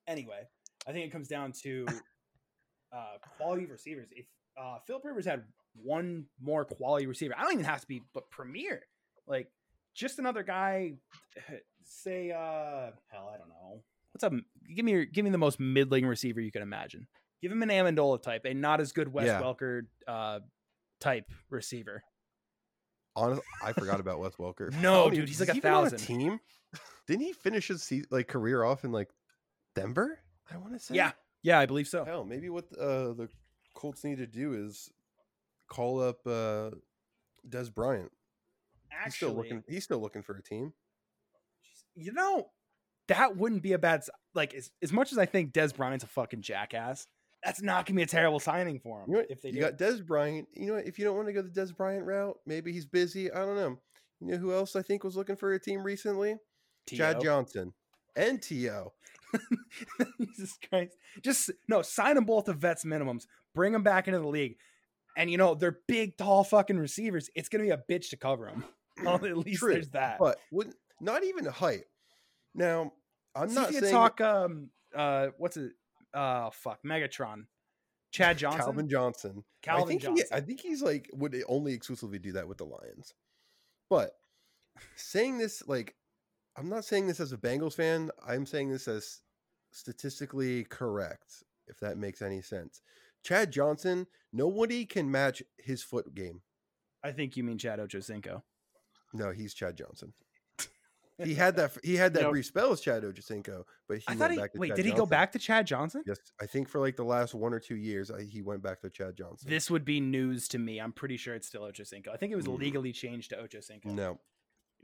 Anyway, I think it comes down to [LAUGHS] uh, quality of receivers. If uh, Philip Rivers had one more quality receiver, I don't even have to be but premier, like just another guy. [SIGHS] Say, uh, hell, I don't know. what's up? Give me your, give me the most middling receiver you can imagine. Give him an Amendola type, a not as good Wes Yeah. Welker uh, type receiver. Honest, I forgot about Wes Welker. [LAUGHS] No, I dude, he's like a he thousand. team. Didn't he finish his se- like career off in like Denver? I want to say. Yeah, yeah, I believe so. Hell, maybe what uh, the Colts need to do is call up uh, Dez Bryant. He's still Actually, looking. He's still looking for a team. you know, that wouldn't be a bad like as, as much as I think Dez Bryant's a fucking jackass. That's not gonna be a terrible signing for him You know if they you do. got Dez Bryant. You know what? If you don't want to go the Dez Bryant route, maybe he's busy. I don't know. You know who else I think was looking for a team recently? Chad T.O. Johnson and To. [LAUGHS] Jesus Christ. Just no, sign them both to vets minimums. Bring them back into the league. And you know, they're big, tall fucking receivers. It's gonna be a bitch to cover them. [LAUGHS] Well, at least True, there's that. But wouldn't not even the height. Now I'm See not if you saying talk um uh what's it? Uh fuck, Megatron. Chad Johnson. Calvin Johnson. I Calvin think Johnson. He, I think he's like would only exclusively do that with the Lions. But saying this like I'm not saying this as a Bengals fan. I'm saying this as statistically correct, if that makes any sense. Chad Johnson, nobody can match his foot game. I think you mean Chad Ochocinco. No, he's Chad Johnson. He had that. He had that Yep. brief spell as Chad Ochocinco, but he I went he back to wait, Chad did he go back to Chad Johnson? Yes, I think for like the last one or two years, I, he went back to Chad Johnson. This would be news to me. I'm pretty sure it's still Ochocinco. I think it was Mm. legally changed to Ochocinco. no,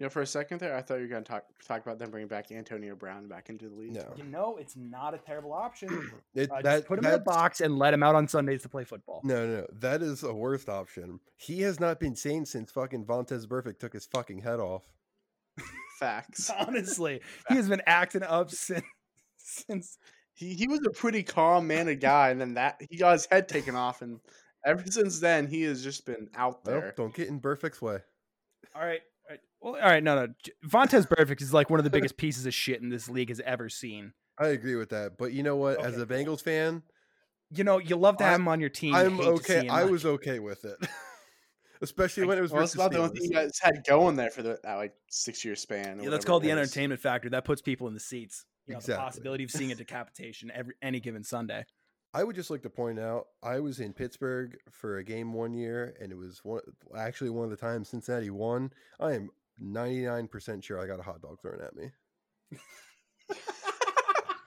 You know, for a second there, I thought you were going to talk talk about them bringing back Antonio Brown back into the league. no. You know, it's not a terrible option. [CLEARS THROAT] It, Uh, that just put him in a box and let him out on Sundays to play football. No, no, no, that is a worst option. He has not been sane since fucking Vontaze Burfict took his fucking head off. [LAUGHS] [LAUGHS] Facts. Honestly, he has been acting up since since He he was a pretty calm mannered guy, and then that he got his head taken off, and ever since then he has just been out Well, there. don't get in Burfict's way. all right. All right, well, all right, no, no. J- Vontaze Burfict is like one of the biggest pieces of shit in this league has ever seen. I agree with that, but you know what? As a Bengals fan, You know, you love to have I- him on your team. I'm hate okay. I not. was okay with it, [LAUGHS] especially when it was Well, that's versus about the only thing you guys had going there for the, that like six year span. Yeah, that's called the entertainment factor. That puts people in the seats. You know, Exactly. the possibility of seeing a decapitation every any given Sunday. I would just like to point out I was in Pittsburgh for a game one year, and it was one actually one of the times Cincinnati won. I am 99% sure I got a hot dog thrown at me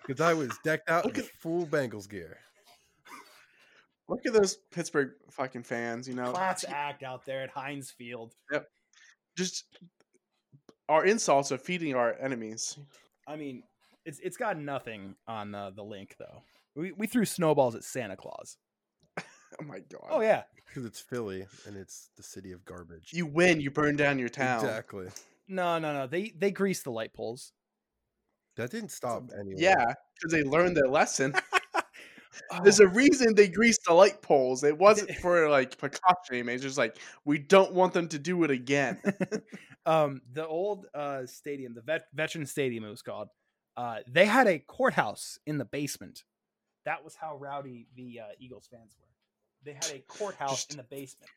because I was decked out in at- full Bengals gear. Look at those Pittsburgh fucking fans. You know, Class act out there at Heinz Field. Yep. just our insults are feeding our enemies. I mean, it's it's got nothing on uh, the Linc though. We we threw snowballs at Santa Claus. [LAUGHS] Oh my god. Oh yeah, Because it's Philly and it's the city of garbage. You win, you burn down your town. Exactly. no no no. They they greased the light poles. That didn't stop anyone. Yeah, because they learned their lesson. Oh, [LAUGHS] There's a reason they greased the light poles. It wasn't [LAUGHS] for like precautionary measures. It's like we don't want them to do it again. um, the old uh, stadium, the vet- veteran stadium, it was called. Uh, they had a courthouse in the basement. That was how rowdy the uh, Eagles fans were. They had a courthouse Just- in the basement.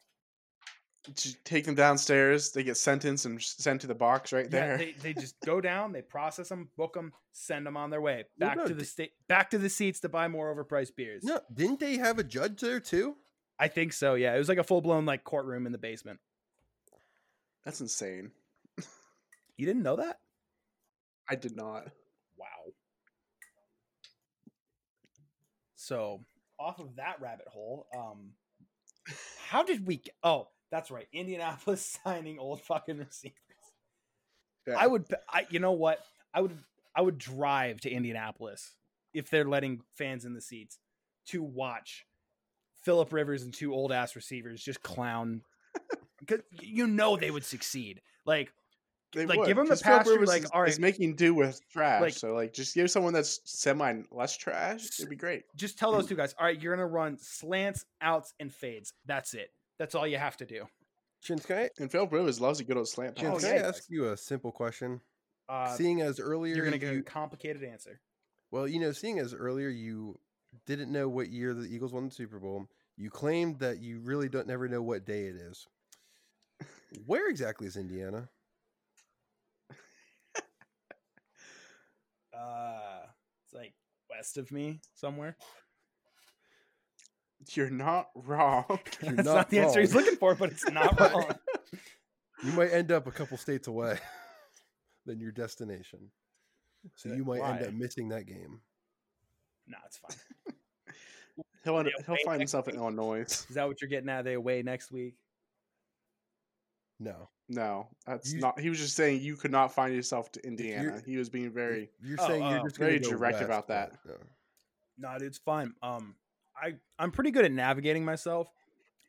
Just take them downstairs. They get sentenced and sent to the box right Yeah, there. they, they just go down, they process them, book them, send them on their way Well, back no, to the state, back to the seats to buy more overpriced beers. No, didn't they have a judge there too? I think so. Yeah, it was like a full blown like courtroom in the basement. That's insane. [LAUGHS] You didn't know that? I did not. Wow. So off of that rabbit hole, um, how did we? Get, oh, that's right, Indianapolis [LAUGHS] signing old fucking receivers. Yeah. I would, I you know what? I would, I would drive to Indianapolis if they're letting fans in the seats to watch Philip Rivers and two old ass receivers just clown. [LAUGHS] Because you know they would succeed. Like They like, would, give 'em the 'cause Phillip pass through, Rivers like, is, all is making do with trash. Like- so like, just give someone that's semi less trash. It'd be great. just tell those two guys, all right, you're gonna run slants, outs, and fades. That's it. That's all you have to do. Chins, can I, And Philip Rivers loves a good old slant Chins, Oh, can yeah, I ask does. you a simple question? Uh, seeing as earlier you're gonna get you, a complicated answer. well, you know, seeing as earlier you didn't know what year the Eagles won the Super Bowl, you claimed that you really don't never know what day it is. Where exactly is Indiana? Uh, it's like west of me somewhere. You're not wrong. [LAUGHS] You're That's not not, the answer he's looking for, but it's not [LAUGHS] wrong. You might end up a couple states away [LAUGHS] than your destination. So you might end up missing that game. No, it's fine. He'll end, he'll find next himself in. Illinois. Is that what you're getting at? Are they away next week? No. No, that's You- not. He was just saying you could not find yourself to Indiana. He was being very. You're Oh, saying you're oh, just gonna very direct west, about that. no. No, dude, it's fine. Um, I I'm pretty good at navigating myself.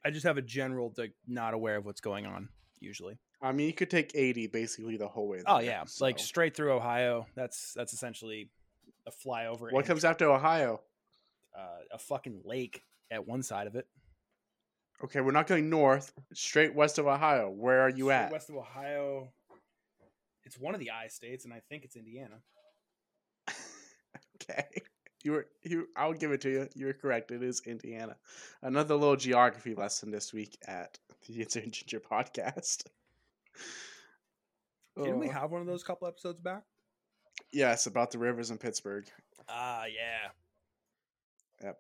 I just have a general like not aware of what's going on usually. I mean, you could take eighty basically the whole way. Oh there, yeah, like straight through Ohio. That's that's essentially a flyover. what and, comes after Ohio? uh, a fucking lake at one side of it. Okay, we're not going north. Straight west of Ohio. Where are you Straight at? West of Ohio. It's one of the I states, and I think it's Indiana. [LAUGHS] okay, you were you. I'll give it to you. You were correct. It is Indiana. Another little geography lesson this week at the It's Ginger podcast. [LAUGHS] Didn't we Oh, have one of those couple episodes back? yes, about the rivers in Pittsburgh. Ah, yeah. Yep.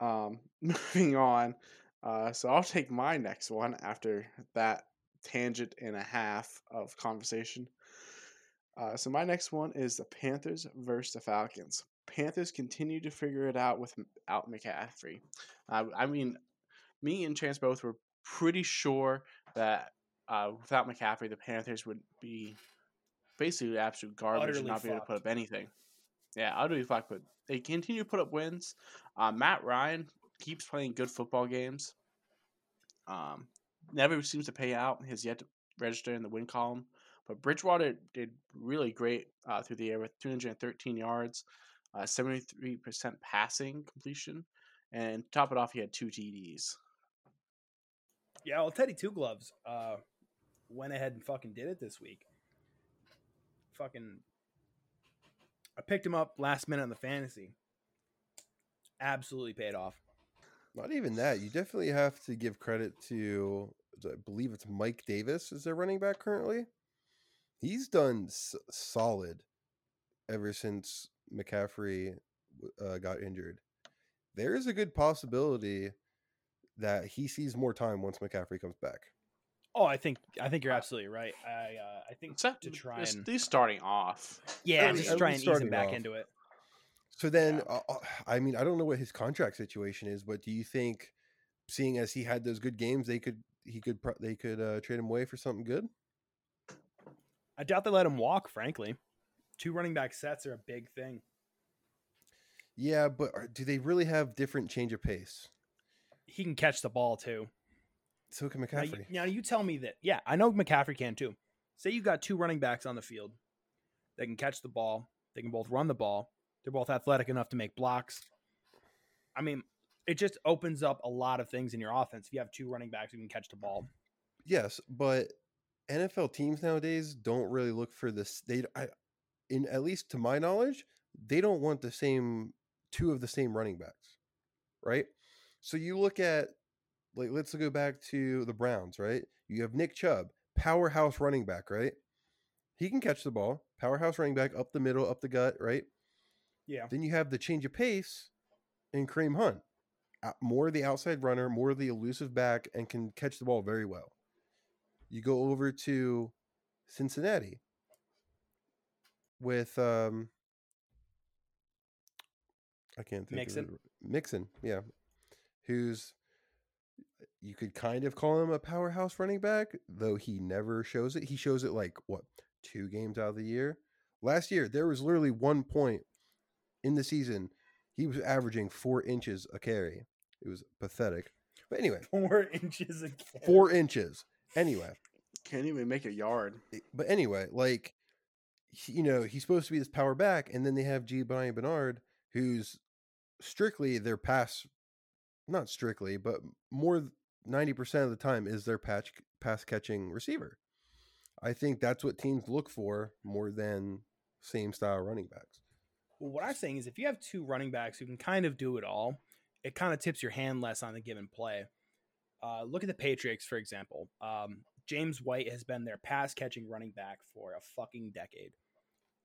Um, [LAUGHS] moving on. Uh, so I'll take my next one after that tangent and a half of conversation. Uh, so my next one is the Panthers versus the Falcons. Panthers continue to figure it out without McCaffrey. Uh, I mean, me and Chance both were pretty sure that uh, without McCaffrey, the Panthers would be basically absolute garbage and not be able to put up anything. Yeah, utterly fucked. But they continue to put up wins. Uh, Matt Ryan keeps playing good football games. Um, never seems to pay out. Has yet to register in the win column. But Bridgewater did really great uh, through the air with 213 yards, uh, 73% passing completion, and to top it off, he had two TDs. Yeah, well, Teddy Two Gloves uh, went ahead and fucking did it this week. Fucking, I picked him up last minute on the fantasy. Absolutely paid off. Not even that. You definitely have to give credit to, I believe it's Mike Davis is their running back currently. He's done s- solid ever since McCaffrey uh, got injured. There is a good possibility that he sees more time once McCaffrey comes back. Oh, I think I think you're absolutely right. I uh, I think It's that, to try it's- and he's starting off. yeah, at just least- try at and ease him back off. into it. So then, Yeah. uh, uh, I mean, I don't know what his contract situation is, but do you think, seeing as he had those good games, they could he could pro- they could uh, trade him away for something good? I doubt they let him walk. Frankly, two running back sets are a big thing. Yeah, but are, do they really have different change of pace? He can catch the ball too. So can Now you, McCaffrey. now you tell me that. Yeah, I know McCaffrey can too. Say you've got two running backs on the field. They can catch the ball. They can both run the ball. They're both athletic enough to make blocks. I mean, it just opens up a lot of things in your offense if you have two running backs who can catch the ball. Yes, but NFL teams nowadays don't really look for this. They, I, in at least to my knowledge, they don't want the same two of the same running backs, right? So you look at like let's go back to the Browns, right? You have Nick Chubb, powerhouse running back, right? He can catch the ball, powerhouse running back up the middle, up the gut, right? Yeah. Then you have the change of pace in Kareem Hunt, more the outside runner, more of the elusive back, and can catch the ball very well. You go over to Cincinnati with um, I can't think Mixon? of it. Mixon, yeah, who's you could kind of call him a powerhouse running back, though he never shows it. He shows it like what two games out of the year. Last year, there was literally one point in the season he was averaging four inches a carry. It was pathetic. But anyway, Four [LAUGHS] inches a carry. four inches. Anyway, Can't even make a yard. but anyway, like you know, he's supposed to be this power back, and then they have G. Brian Bernard, who's strictly their pass, not strictly, but more ninety percent of the time is their patch pass catching receiver. I think that's what teams look for more than same style running backs. Well, what I'm saying is if you have two running backs who can kind of do it all, it kind of tips your hand less on the given play. Uh, look at the Patriots, for example. Um, James White has been their pass catching running back for a fucking decade.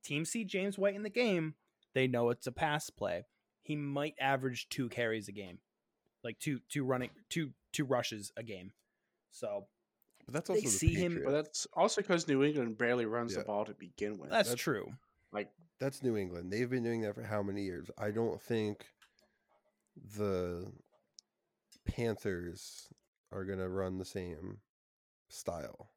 Teams see James White in the game, They know it's a pass play. He might average two carries a game, like two two running two two rushes a game. So But that's They also the see him- Patriots. But that's also because New England barely runs Yeah. the ball to begin with. that's, That's- true. That's New England. They've been doing that for how many years? I don't think the Panthers are gonna run the same style.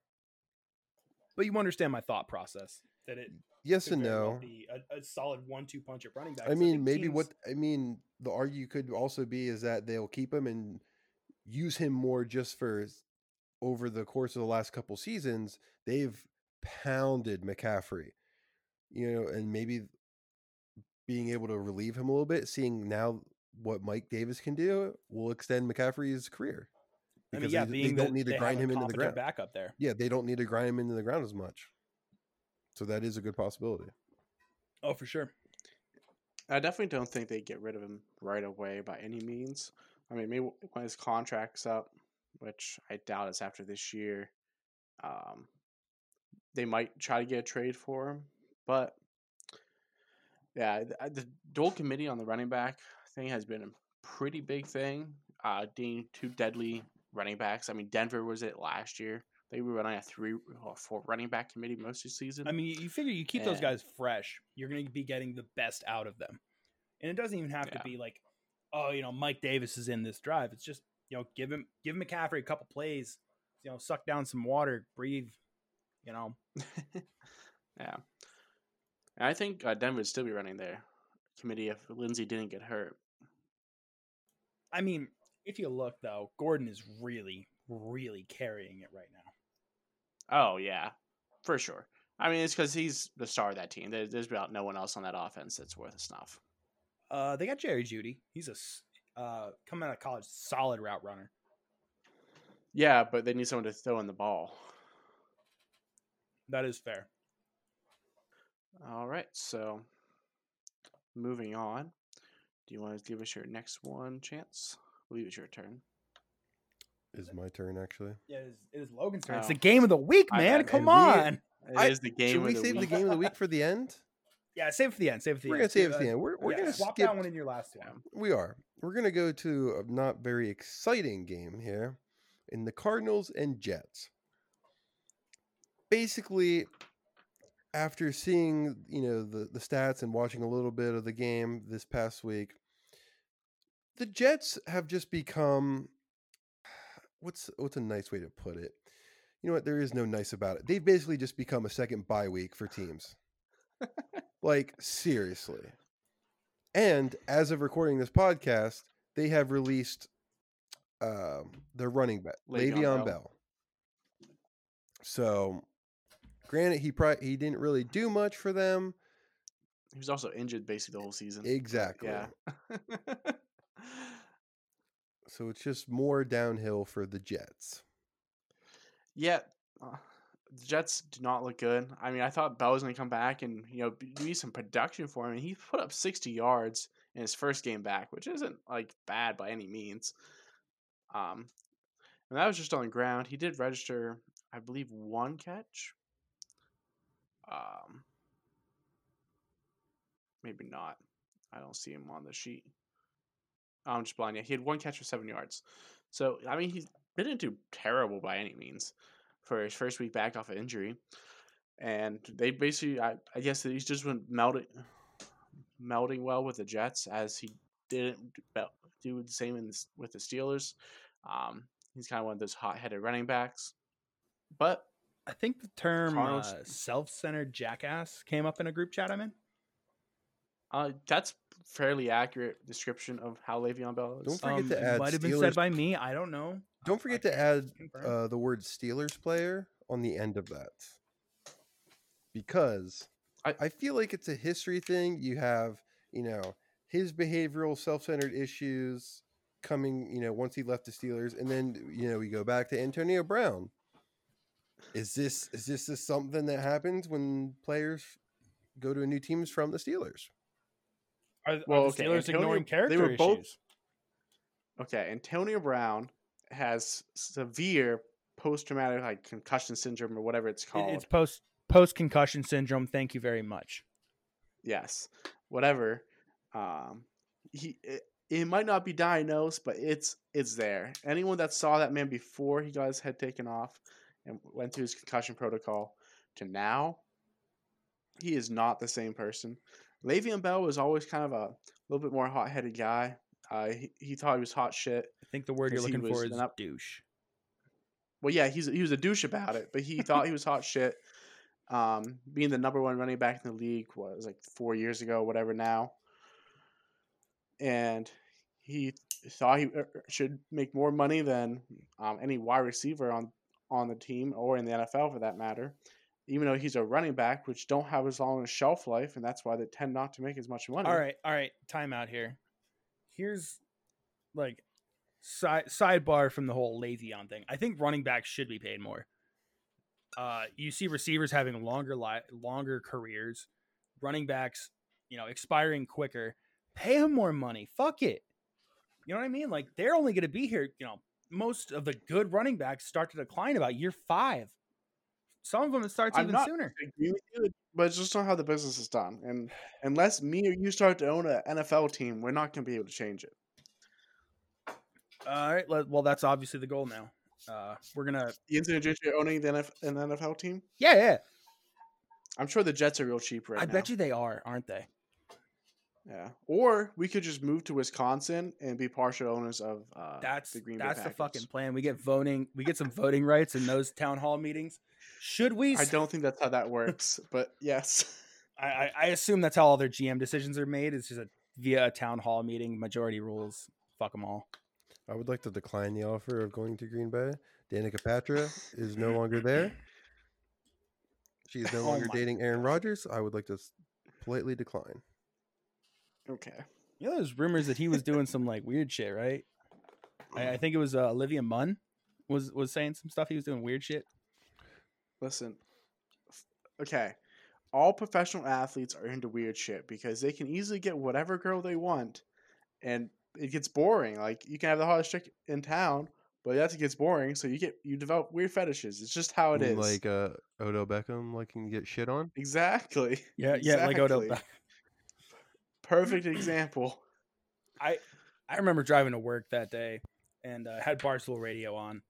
But you understand my thought process that it Yes and no. be a, a solid one-two punch at running back. I mean, maybe what I mean. The argue could also be is that they'll keep him and use him more just for over the course of the last couple seasons. They've pounded McCaffrey, you know, and maybe being able to relieve him a little bit, seeing now what Mike Davis can do, will extend McCaffrey's career. I mean, because yeah, they, being they don't need to grind him into the competent ground. backup there. Yeah, they don't need to grind him into the ground as much. So that is a good possibility. Oh, for sure. I definitely don't think they get rid of him right away by any means. I mean, maybe when his contract's up, which I doubt is after this year, um, they might try to get a trade for him. But yeah, the, the dual committee on the running back thing has been a pretty big thing. Uh, being two deadly running backs. I mean, Denver was it last year. They were running a three or four running back committee most of the season. I mean, you- figure you keep those guys fresh, you're going to be getting the best out of them. And it doesn't even have Yeah. to be like, oh, you know, Mike Davis is in this drive. It's just, you know, give him give McCaffrey a couple plays, you know, suck down some water, breathe, you know. [LAUGHS] yeah. I think uh, Denver would still be running their committee if Lindsay didn't get hurt. I mean, if you look though, Gordon is really really carrying it right now. Oh yeah, for sure. I mean, it's because he's the star of that team. There, there's about no one else on that offense that's worth a snuff. Uh they got Jerry Jeudy. He's a uh coming out of college solid route runner. Yeah, but they need someone to throw in the ball. That is fair. All right, so moving on. Do you want to give us your next one chance? I believe it's your turn. Is my turn actually? Yeah, it is, it is Logan's turn. It's Oh. the game of the week, man. bad. Come And we- on. It is I- the game. Should we of the save the game of the week for the end? Yeah, save it for the end. Save it for the We're end. gonna save it for the end. We're, we're yeah, gonna swap skip. that one in your last one. We are. We're gonna go to a not very exciting game here, in the Cardinals and Jets. Basically, after seeing you know the the stats and watching a little bit of the game this past week, the Jets have just become [SIGHS] what's what's a nice way to put it. You know what? There is no nice about it. They've basically just become a second bye week for teams. like seriously. And as of recording this podcast, they have released um, their running back, Le'Veon Le'Veon Bell. Bell. So, granted, he probably he didn't really do much for them. He was also injured basically the whole season. Exactly. Yeah. [LAUGHS] So it's just more downhill for the Jets. yeah. Uh, the Jets do not look good. I mean, I thought Bell was going to come back and you know be- do some production for him. And he put up sixty yards in his first game back, which isn't like bad by any means. Um, and that was just on the ground. He did register, I believe, one catch. Um, maybe not. I don't see him on the sheet. I'm just blind. Yeah, he had one catch for seven yards. So I mean, he didn't do terrible by any means for his first week back off of injury. And they basically, I, I guess, he's just been melting, melding well with the Jets as he didn't do the same in, with the Steelers. Um, he's kind of one of those hot-headed running backs. But I think the term uh, self-centered jackass came up in a group chat I'm in. uh, that's fairly accurate description of how Le'Veon Bell is. Don't forget to add might have been Steelers- said by me. I don't know. Don't forget to add uh, the word Steelers player on the end of that. Because I, I- I feel like it's a history thing. You have, you know, his behavioral self centered issues coming, you know, once he left the Steelers. And then, you know, we go back to Antonio Brown. Is this is this is something that happens when players go to a new teams from the Steelers? Are, are Well, the okay, Steelers Antonio- ignoring they character were both- issues? Okay, Antonio Brown has severe post-traumatic like concussion syndrome or whatever it's called. It's post post concussion syndrome. Thank you very much. Yes. whatever. Um, he it, it might not be diagnosed, but it's it's there. Anyone that saw that man before he got his head taken off and went through his concussion protocol to now, he is not the same person. Le'Veon Bell was always kind of a little bit more hot headed guy. Uh, he, he thought he was hot shit. I think the word you're looking for is not- douche. Well, yeah, he's he was a douche about it, but he thought he was hot shit. Um, being the number one running back in the league what, was like four years ago, whatever now, and he thought he uh, should make more money than um, any wide receiver on on the team or in the NFL for that matter. Even though he's a running back, which don't have as long a shelf life, and that's why they tend not to make as much money. All right, all right. Time out here. Here's like side sidebar from the whole Le'Veon thing. I think running backs should be paid more. Uh, you see receivers having longer li- longer careers, running backs, you know, expiring quicker. Pay them more money. Fuck it. You know what I mean? Like they're only going to be here. You know, most of the good running backs start to decline about year five. Some of them it starts I'm even sooner. I agree with you, but it's just not how the business is done. And [SIGHS] unless me or you start to own an NFL team, we're not going to be able to change it. All right. Well, that's obviously the goal now. Uh, we're gonna. Ian's to you owning the NF, an NFL team. Yeah, yeah. I'm sure the Jets are real cheap right now. I now. bet you they are, aren't they? Yeah. Or we could just move to Wisconsin and be partial owners of uh, That's the Green Bay that's the fucking plan. We get voting. We get some voting rights in those town hall meetings. Should we? I don't think that's how that works, [LAUGHS] but yes. I, I, I assume that's how all their GM decisions are made. It's just a, via a town hall meeting. Majority rules. Fuck them all. I would like to decline the offer of going to Green Bay. Danica Patrick is no longer there. She is no Oh longer my dating Aaron Rodgers. I would like to politely decline. Okay. You know, there's rumors that he was doing some like weird shit, right? I, I think it was uh, Olivia Munn was was saying some stuff. He was doing weird shit. Listen. Okay. All professional athletes are into weird shit because they can easily get whatever girl they want and it gets boring. Like you can have the hottest chick in town, but that gets boring, so you get you develop weird fetishes. It's just how it You is. Like uh, Odell Beckham, like can get shit on. exactly. Yeah, [LAUGHS] yeah. Like Odo. Exactly. Perfect example. I I remember driving to work that day and uh, had Barstool Radio on, and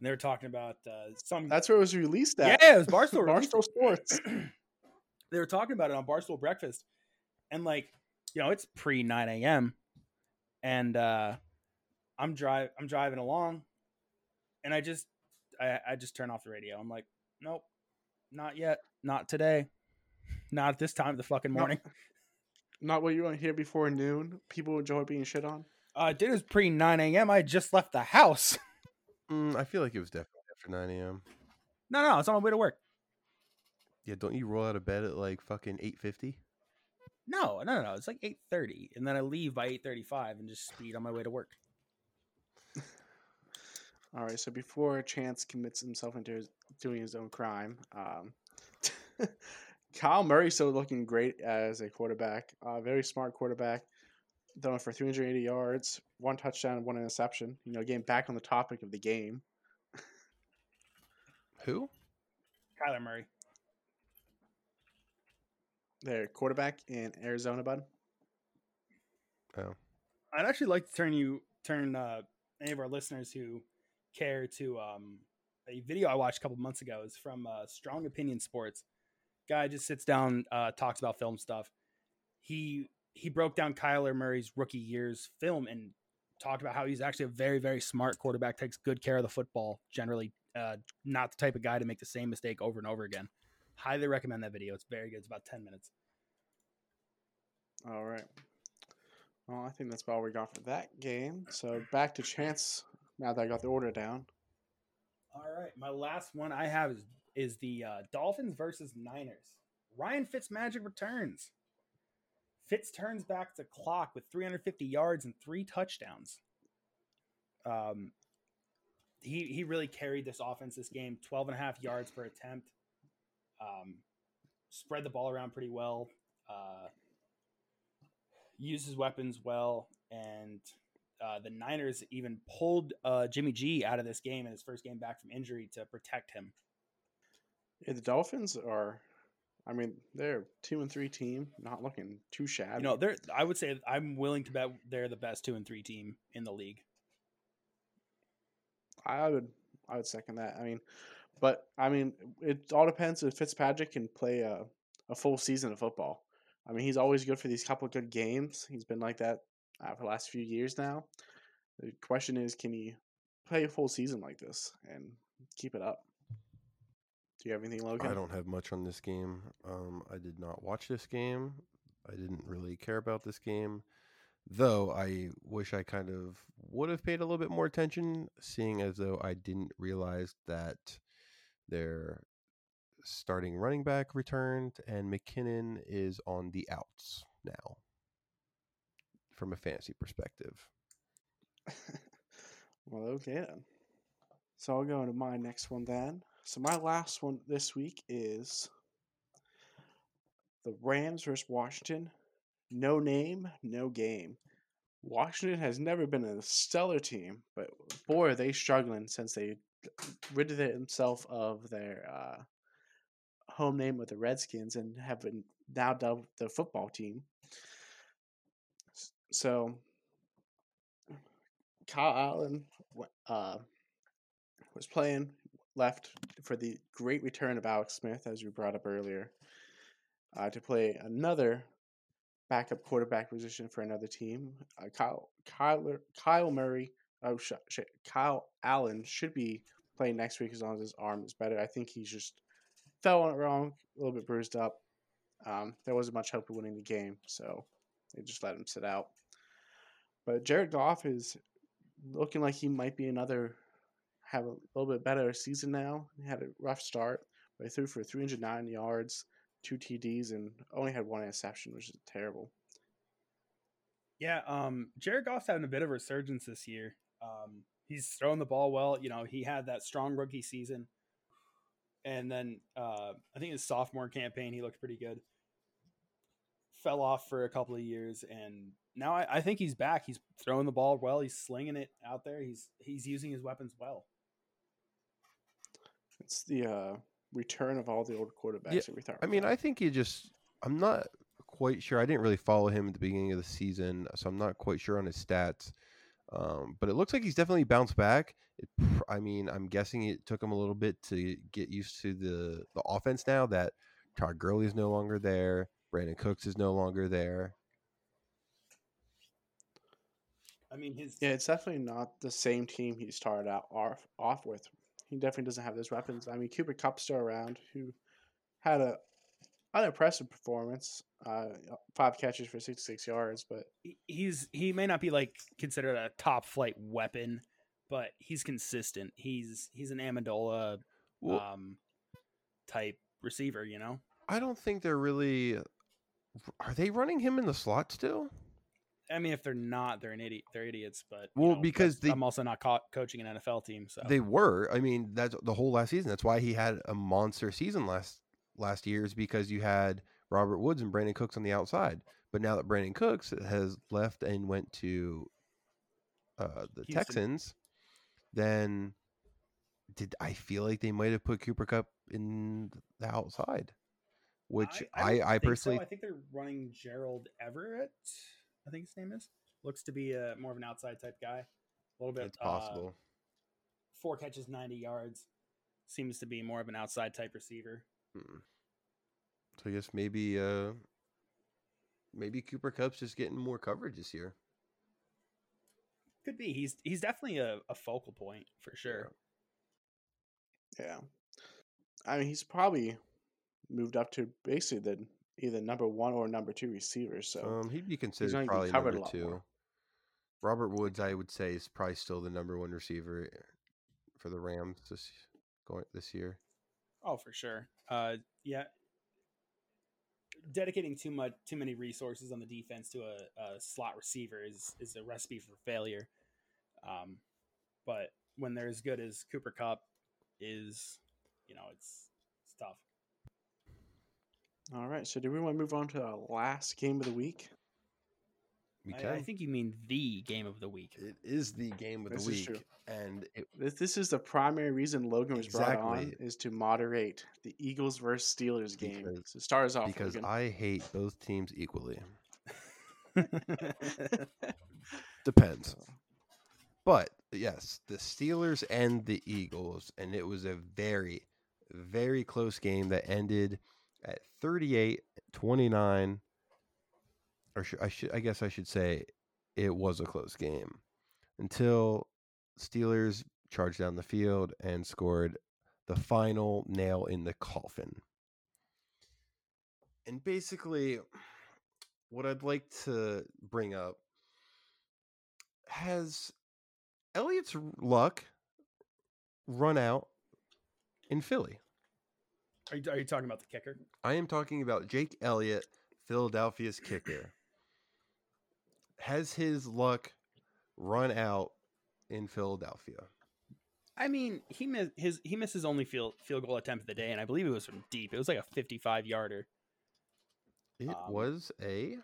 they were talking about uh, some. That's where it was released at. yeah, it was Barstool. [LAUGHS] Barstool Sports. [CLEARS THROAT] they were talking about it on Barstool Breakfast, and like you know, it's pre nine a.m. and uh, I'm drive I'm driving along, and I just I, I just turn off the radio. I'm like, nope, not yet, not today, not at this time of the fucking morning. [LAUGHS] Not what you want to hear before noon. People enjoy being shit on. Uh, it was pre nine a.m. I just left the house. [LAUGHS] Mm, I feel like it was definitely after 9 a.m. no, no, it's on my way to work. Yeah, don't you roll out of bed at like fucking 8:50? No, no, no, no. It's like eight thirty, and then I leave by eight thirty-five and just speed on my way to work. [LAUGHS] All right, so before Chance commits himself into his, doing his own crime, um, [LAUGHS] Kyle Murray still looking great as a quarterback. Uh, very smart quarterback. Throwing for 380 yards, one touchdown, one interception. You know, getting back on the topic of the game. Who? Kyler Murray. Their quarterback in Arizona, bud. Oh, I'd actually like to turn you turn uh, any of our listeners who care to um, a video I watched a couple months ago. is from uh, Strong Opinion Sports. Guy just sits down, uh, talks about film stuff. He he broke down Kyler Murray's rookie year's film and talked about how he's actually a very very smart quarterback, takes good care of the football. Generally, uh, not the type of guy to make the same mistake over and over again. Highly recommend that video. It's very good. It's about ten minutes. All right. Well, I think that's about all we got for that game. So back to Chance. Now that I got the order down. All right, my last one I have is is the uh, Dolphins versus Niners. Ryan Fitzmagic returns. Fitz turns back the clock with 350 yards and three touchdowns. Um, he he really carried this offense this game. 12 and a half yards per attempt. Um, spread the ball around pretty well. Uh, used his weapons well, and uh, the Niners even pulled uh, Jimmy G out of this game in his first game back from injury to protect him. Yeah, the Dolphins are. I mean, they're a two and three team, not looking too shabby. You know, they're. I would say I'm willing to bet they're the best two and three team in the league. I would, I would second that. I mean, but I mean, it all depends if Fitzpatrick can play a, a full season of football. I mean, he's always good for these couple of good games. He's been like that uh, for the last few years now. The question is, can he play a full season like this and keep it up? Do you have anything, Logan? I don't have much on this game. Um, I did not watch this game. I didn't really care about this game, though. I wish I kind of would have paid a little bit more attention, seeing as though I didn't realize that their starting running back returned and McKinnon is on the outs now. From a fantasy perspective. [LAUGHS] well, okay then. So I'll go into my next one then. So my last one this week is the Rams versus Washington. No name, no game. Washington has never been a stellar team, but boy, are they struggling since they rid themselves of their uh, home name with the Redskins and have been now dubbed the football team. So Kyle Allen uh, was playing left for the great return of Alex Smith, as we brought up earlier, uh, to play another backup quarterback position for another team. Uh, Kyle, Kyle, Kyle Murray, oh shit, Kyle Allen should be playing next week as long as his arm is better. I think he's just fell on it wrong, a little bit bruised up. Um, there wasn't much hope of winning the game, so they just let him sit out. But Jared Goff is looking like he might be another have a little bit better season now. He had a rough start, but he threw for 309 yards, two TDs, and only had one interception, which is terrible. Yeah, um, Jared Goff's having a bit of a resurgence this year. Um, he's throwing the ball well. You know, he had that strong rookie season, and then uh, I think his sophomore campaign he looked pretty good. Fell off for a couple of years, and now I, I think he's back. He's throwing the ball well. He's slinging it out there. He's he's using his weapons well. It's the uh, return of all the old quarterbacks Yeah, that we thought. I mean, gone. I think he just. I'm not quite sure. I didn't really follow him at the beginning of the season, so I'm not quite sure on his stats. Um, but it looks like he's definitely bounced back. It, I mean, I'm guessing it took him a little bit to get used to the the offense now that Todd Gurley is no longer there, Brandin Cooks is no longer there. I mean, his yeah, it's definitely not the same team he started out off, off with. He definitely doesn't have those weapons. I mean, Cooper Kupp's still around, who had a unimpressive performance, uh, five catches for 66 yards, but he's he may not be like considered a top flight weapon, but he's consistent. He's he's an Amendola Well, um type receiver, you know. I don't think they're really. Are they running him in the slot still? I mean, if they're not, they're an idiot. They're idiots. But Well, know, because they- I'm also not co- coaching an NFL team, so They were. I mean, that's the whole last season. That's why he had a monster season last last year is because you had Robert Woods and Brandin Cooks on the outside. But now that Brandin Cooks has left and went to uh, the Houston. Texans, then did I feel like they might have put Cooper Kupp in the outside, which I I, think so. personally I think they're running Gerald Everett. I think his name is. Looks to be a more of an outside type guy. A little bit it's uh, possible. four catches, ninety yards. Seems to be more of an outside type receiver. Mm. So I guess maybe uh maybe Cooper Kupp's just getting more coverage this year. Could be. He's he's definitely a, a focal point for sure. yeah. I mean, he's probably moved up to basically the either number one or number two receiver. So Um, he'd be considered be probably covered a number lot two. more. Robert Woods, I would say, is probably still the number one receiver eh, for the Rams this going this year. Oh, for sure. Uh, yeah. Dedicating too much, too many resources on the defense to a, a slot receiver is is a recipe for failure. Um, but when they're as good as Cooper Kupp is, you know, it's it's tough. All right. So do we want to move on to our last game of the week? We I, can. I think you mean the game of the week. it is the game of This the is week, true. and it, This, this is the primary reason Logan was brought on is to moderate the Eagles versus Steelers game. Because- so start us off. because Logan. I hate both teams equally. [LAUGHS] Depends. But yes, the Steelers and the Eagles, and it was a very, very close game that ended at 38 29. Or I should I guess I should say it was a close game until Steelers charged down the field and scored the final nail in the coffin. And basically, what I'd like to bring up has Elliott's r- luck run out in Philly. Are you, are you talking about the kicker? I am talking about Jake Elliott, Philadelphia's kicker. Has his luck run out in Philadelphia? I mean, he missed his he missed his only field field goal attempt of the day, and I believe it was from deep. It was like a fifty five yarder. It Um, was a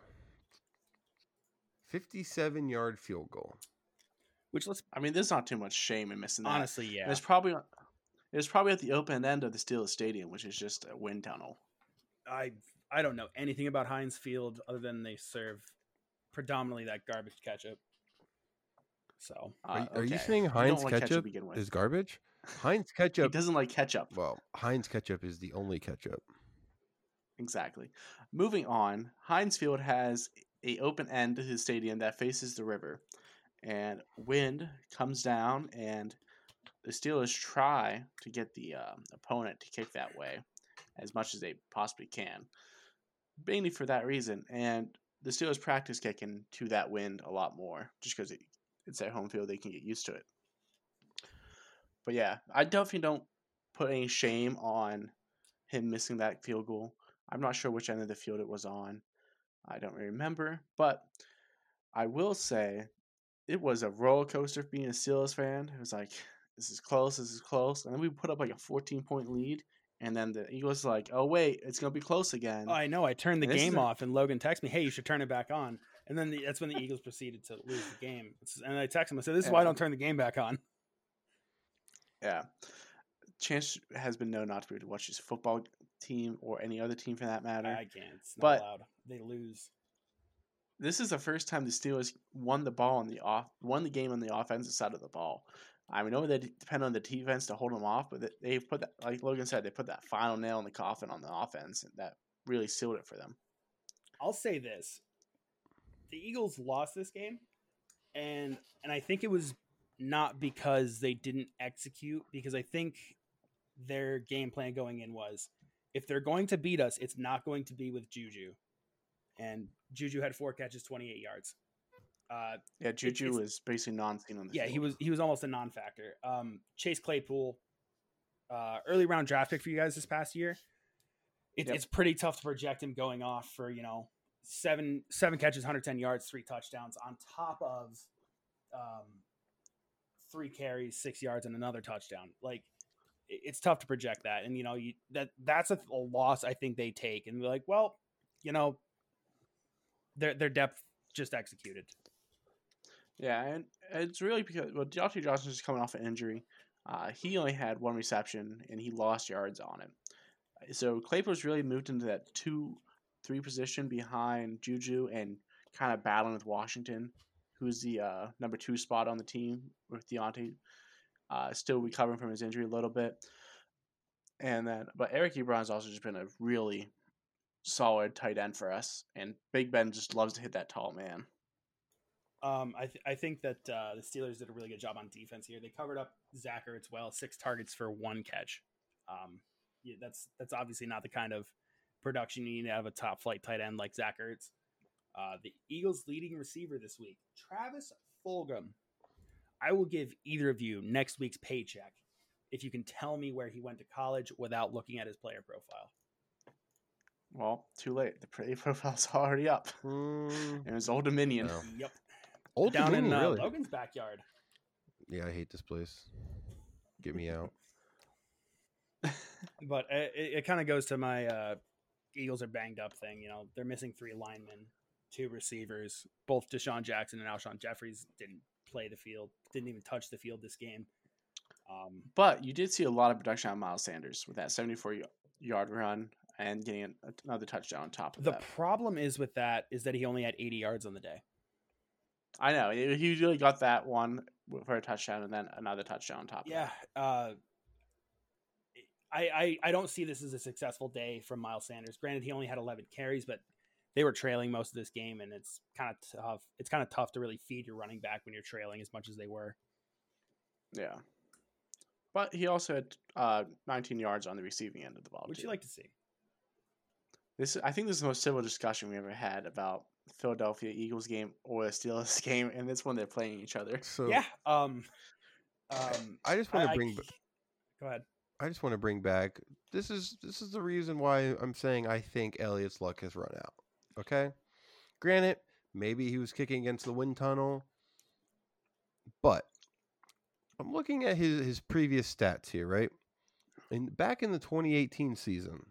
57 yard field goal. Which let's I mean, there's not too much shame in missing that. honestly, yeah, And It's probably it was probably at the open end of the Steelers Stadium, which is just a wind tunnel. I I don't know anything about Heinz Field other than they serve predominantly that garbage ketchup. So Are, Uh, are you saying Heinz like ketchup, to begin with. is garbage? [LAUGHS] Heinz ketchup. He doesn't like ketchup. Well, Heinz ketchup is the only ketchup. Exactly. Moving on, Heinz Field has a open end to his stadium that faces the river, and wind comes down, and the Steelers try to get the um, opponent to kick that way as much as they possibly can, mainly for that reason. And the Steelers practice kicking to that wind a lot more, just because it, it's their home field, they can get used to it. But yeah, I definitely don't put any shame on him missing that field goal. I'm not sure which end of the field it was on. I don't really remember, but I will say it was a roller coaster being a Steelers fan. It was like this is close, this is close, and then we put up like a 14 point lead, and then the Eagles like, oh wait, it's gonna be close again. Oh, I know I turned the And game off, and Logan texted me, "Hey, you should turn it back on." And then the, that's when the Eagles proceeded to lose the game. And I texted him, I said, "This is why I don't turn the game back on." Yeah, Chance has been known not to be able to watch his football team or any other team for that matter. I can't. It's not But- allowed. They lose. This is the first time the Steelers won the ball on the off won the game on the offensive side of the ball. I mean, know they depend on the defense to hold them off, but they- put that, like Logan said, they put that final nail in the coffin on the offense, and that really sealed it for them. I'll say this: the Eagles lost this game, and and I think it was not because they didn't execute, because I think their game plan going in was if they're going to beat us, it's not going to be with Juju, and Juju had four catches, twenty eight yards. Uh, Yeah, Juju was basically non-seen on the yeah, field. he was he was almost a non-factor. Um, Chase Claypool, uh, early round draft pick for you guys this past year. It, Yep. It's pretty tough to project him going off for you know seven seven catches, 110 yards, three touchdowns on top of um, three carries, six yards, and another touchdown. Like it- it's tough to project that, and you know you that that's a, a loss I think they take, and they're like, well, you know, their their depth just executed. Yeah, and it's really because well, Joshua Johnson is coming off an injury. Uh, he only had one reception and he lost yards on it. So Claypool's really moved into that two, three position behind Juju and kind of battling with Washington, who's the uh, number two spot on the team with Diontae. Uh, still recovering from his injury a little bit. And then, but Eric Ebron's also just been a really solid tight end for us, and Big Ben just loves to hit that tall man. Um, I, th- I think that uh, the Steelers did a really good job on defense here. They covered up Zach Ertz well, six targets for one catch. Um, yeah, that's that's obviously not the kind of production you need to have a top flight tight end like Zach Ertz. Uh, the Eagles' leading receiver this week, Travis Fulgham. I will give either of you next week's paycheck if you can tell me where he went to college without looking at his player profile. Well, too late. The pretty [LAUGHS] profile's already up. Mm, It was Old Dominion. No. Yep, Old down in uh, really? Logan's backyard. Yeah, I hate this place. Get me out. [LAUGHS] but it, it kind of goes to my uh, Eagles are banged up thing. You know, they're missing three linemen. two receivers. Both DeSean Jackson and Alshon Jeffries didn't play the field, didn't even touch the field this game. Um, But you did see a lot of production on Miles Sanders with that 74 yard run and getting another touchdown on top of the that. The problem is with that is that he only had 80 yards on the day. I know he really got that one for a touchdown and then another touchdown on top. of Yeah. that. Uh, I, I I don't see this as a successful day from Miles Sanders. Granted, he only had 11 carries, but they were trailing most of this game, and it's kind of tough. It's kind of tough to really feed your running back when you're trailing as much as they were. yeah. But he also had uh, 19 yards on the receiving end of the ball. Would too. you like to see? This I think this is the most civil discussion we ever had about Philadelphia Eagles game or a Steelers [LAUGHS] game, and it's when they're playing each other. So yeah. Um. Um. I just want to bring. c- Go ahead. I just want to bring back. This is this is the reason why I'm saying I think Elliott's luck has run out. Okay, granted, maybe he was kicking against the wind tunnel, but I'm looking at his his previous stats here, right? And back in the 2018 season,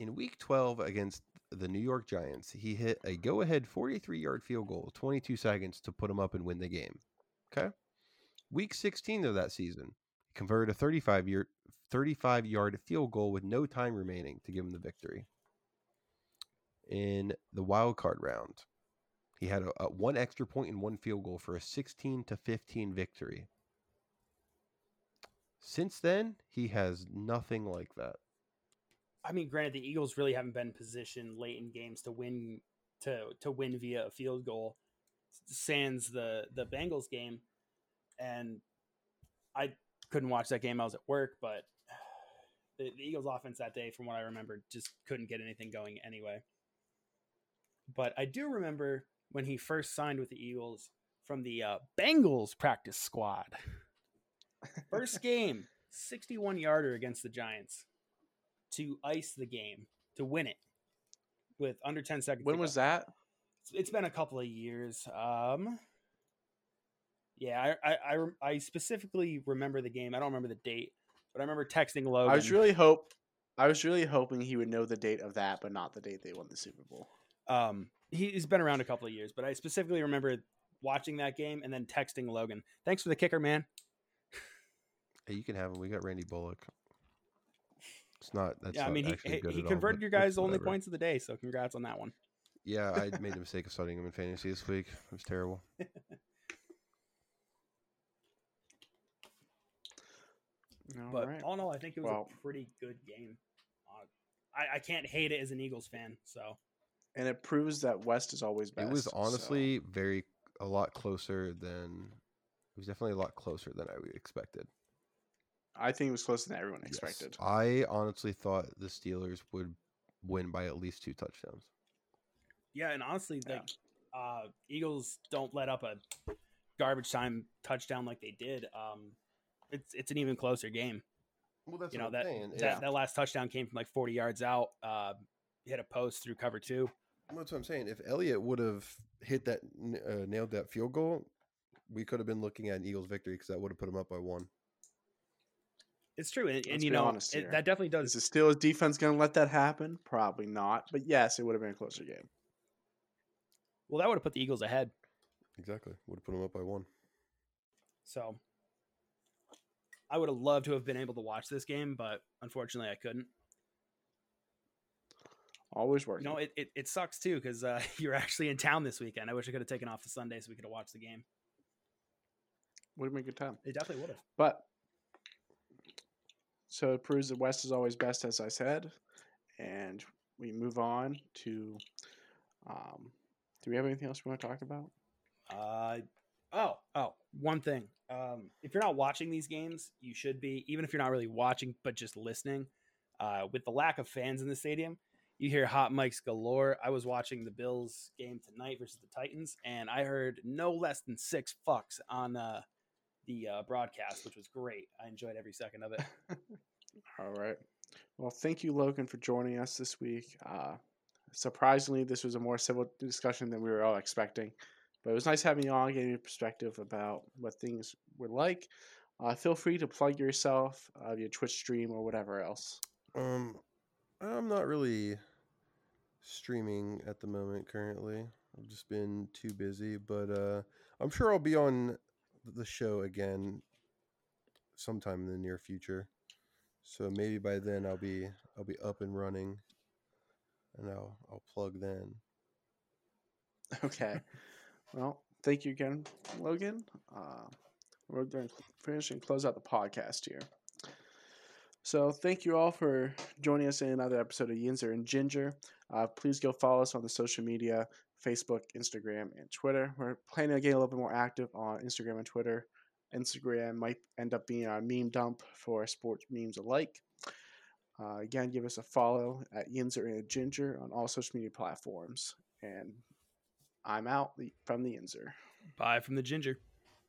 in Week 12 against the New York Giants, he hit a go-ahead 43-yard field goal, 22 seconds to put him up and win the game. Okay, Week 16 of that season, he converted a 35 year 35 yard field goal with no time remaining to give him the victory. In the wild card round, he had a, a one extra point and one field goal for a 16 to 15 victory. Since then, he has nothing like that. I mean, granted, the Eagles really haven't been in position late in games to win to to win via a field goal. Sans the the Bengals game, and I couldn't watch that game. I was at work, but the, the Eagles' offense that day, from what I remember, just couldn't get anything going anyway. But I do remember when he first signed with the Eagles from the uh, Bengals practice squad. [LAUGHS] First game, 61 yarder against the Giants to ice the game to win it with under 10 seconds. When was that? It's- it's been a couple of years. Um, yeah, I, I, I, I specifically remember the game. I don't remember the date, but I remember texting Logan. I was really hope I was really hoping he would know the date of that, but not the date they won the Super Bowl. um, he's been around a couple of years, but I specifically remember watching that game and then texting Logan. Thanks for the kicker, man. Hey, you can have him. We got Randy Bullock. It's not. That's yeah, I mean, he, he, good he at all, converted your guys' only whatever. points of the day, so congrats on that one. Yeah, I made the [LAUGHS] mistake of starting him in fantasy this week. It was terrible. But Alright. all in all, I think it was Well- a pretty good game. Uh, I, I can't hate it as an Eagles fan. So and it proves that West is always best. it was so- honestly very a lot closer than. It was definitely a lot closer than I expected. I think it was closer than everyone Yes. expected. I honestly thought the Steelers would win by at least two touchdowns. yeah, and honestly, Yeah. uh, Eagles don't let up a garbage time touchdown like they did. Um, it's it's an even closer game. Well, that's You know what that I'm that, Yeah. that last touchdown came from like 40 yards out. Uh, hit a post through cover two. That's what I'm saying. If Elliott would have hit that, uh, nailed that field goal, we could have been looking at an Eagles victory because that would have put them up by one. It's true, and, and you know honest it, that definitely does. Is does. the Steelers defense going to let that happen? Probably not. But yes, it would have been a closer game. Well, that would have put the Eagles ahead. Exactly. Would have put them up by one. So I would have loved to have been able to watch this game, but unfortunately, I couldn't. Always You working. know, it, it, it sucks too because uh, [LAUGHS] you're actually in town this weekend. I wish I could have taken off the Sunday so we could have watched the game. would have been a good time. It definitely would have. But so it proves that West is always best, as I said. And we move on to. Um, do we have anything else we want to talk about? Uh, oh, oh, one thing. Um, if you're not watching these games, you should be. Even if you're not really watching, but just listening. Uh, with the lack of fans in the stadium, you hear hot mics galore. I was watching the Bills game tonight versus the Titans, and I heard no less than six fucks on uh, the uh, broadcast, which was great. I enjoyed every second of it. [LAUGHS] All right. Well, thank you, Logan, for joining us this week. Uh, surprisingly, this was a more civil discussion than we were all expecting. But it was nice having you on, getting your perspective about what things were like. Uh, feel free to plug yourself, uh, your Twitch stream, or whatever else. Um, I'm not really streaming at the moment currently. I've just been too busy, but uh, I'm sure I'll be on the show again sometime in the near future. So maybe by then I'll be I'll be up and running, and I'll I'll plug then. [LAUGHS] Okay. well, thank you again, Logan. Uh, we're going to finish and close out the podcast here. So thank you all for joining us in another episode of Yinzer and Ginger. Uh, please go follow us on the social media, Facebook, Instagram, and Twitter. We're planning to get a little bit more active on Instagram and Twitter. Instagram might end up being our meme dump for sports memes alike. Uh, again, give us a follow at Yinzer and Ginger on all social media platforms. And I'm out from the Yinzer. Bye from the Ginger.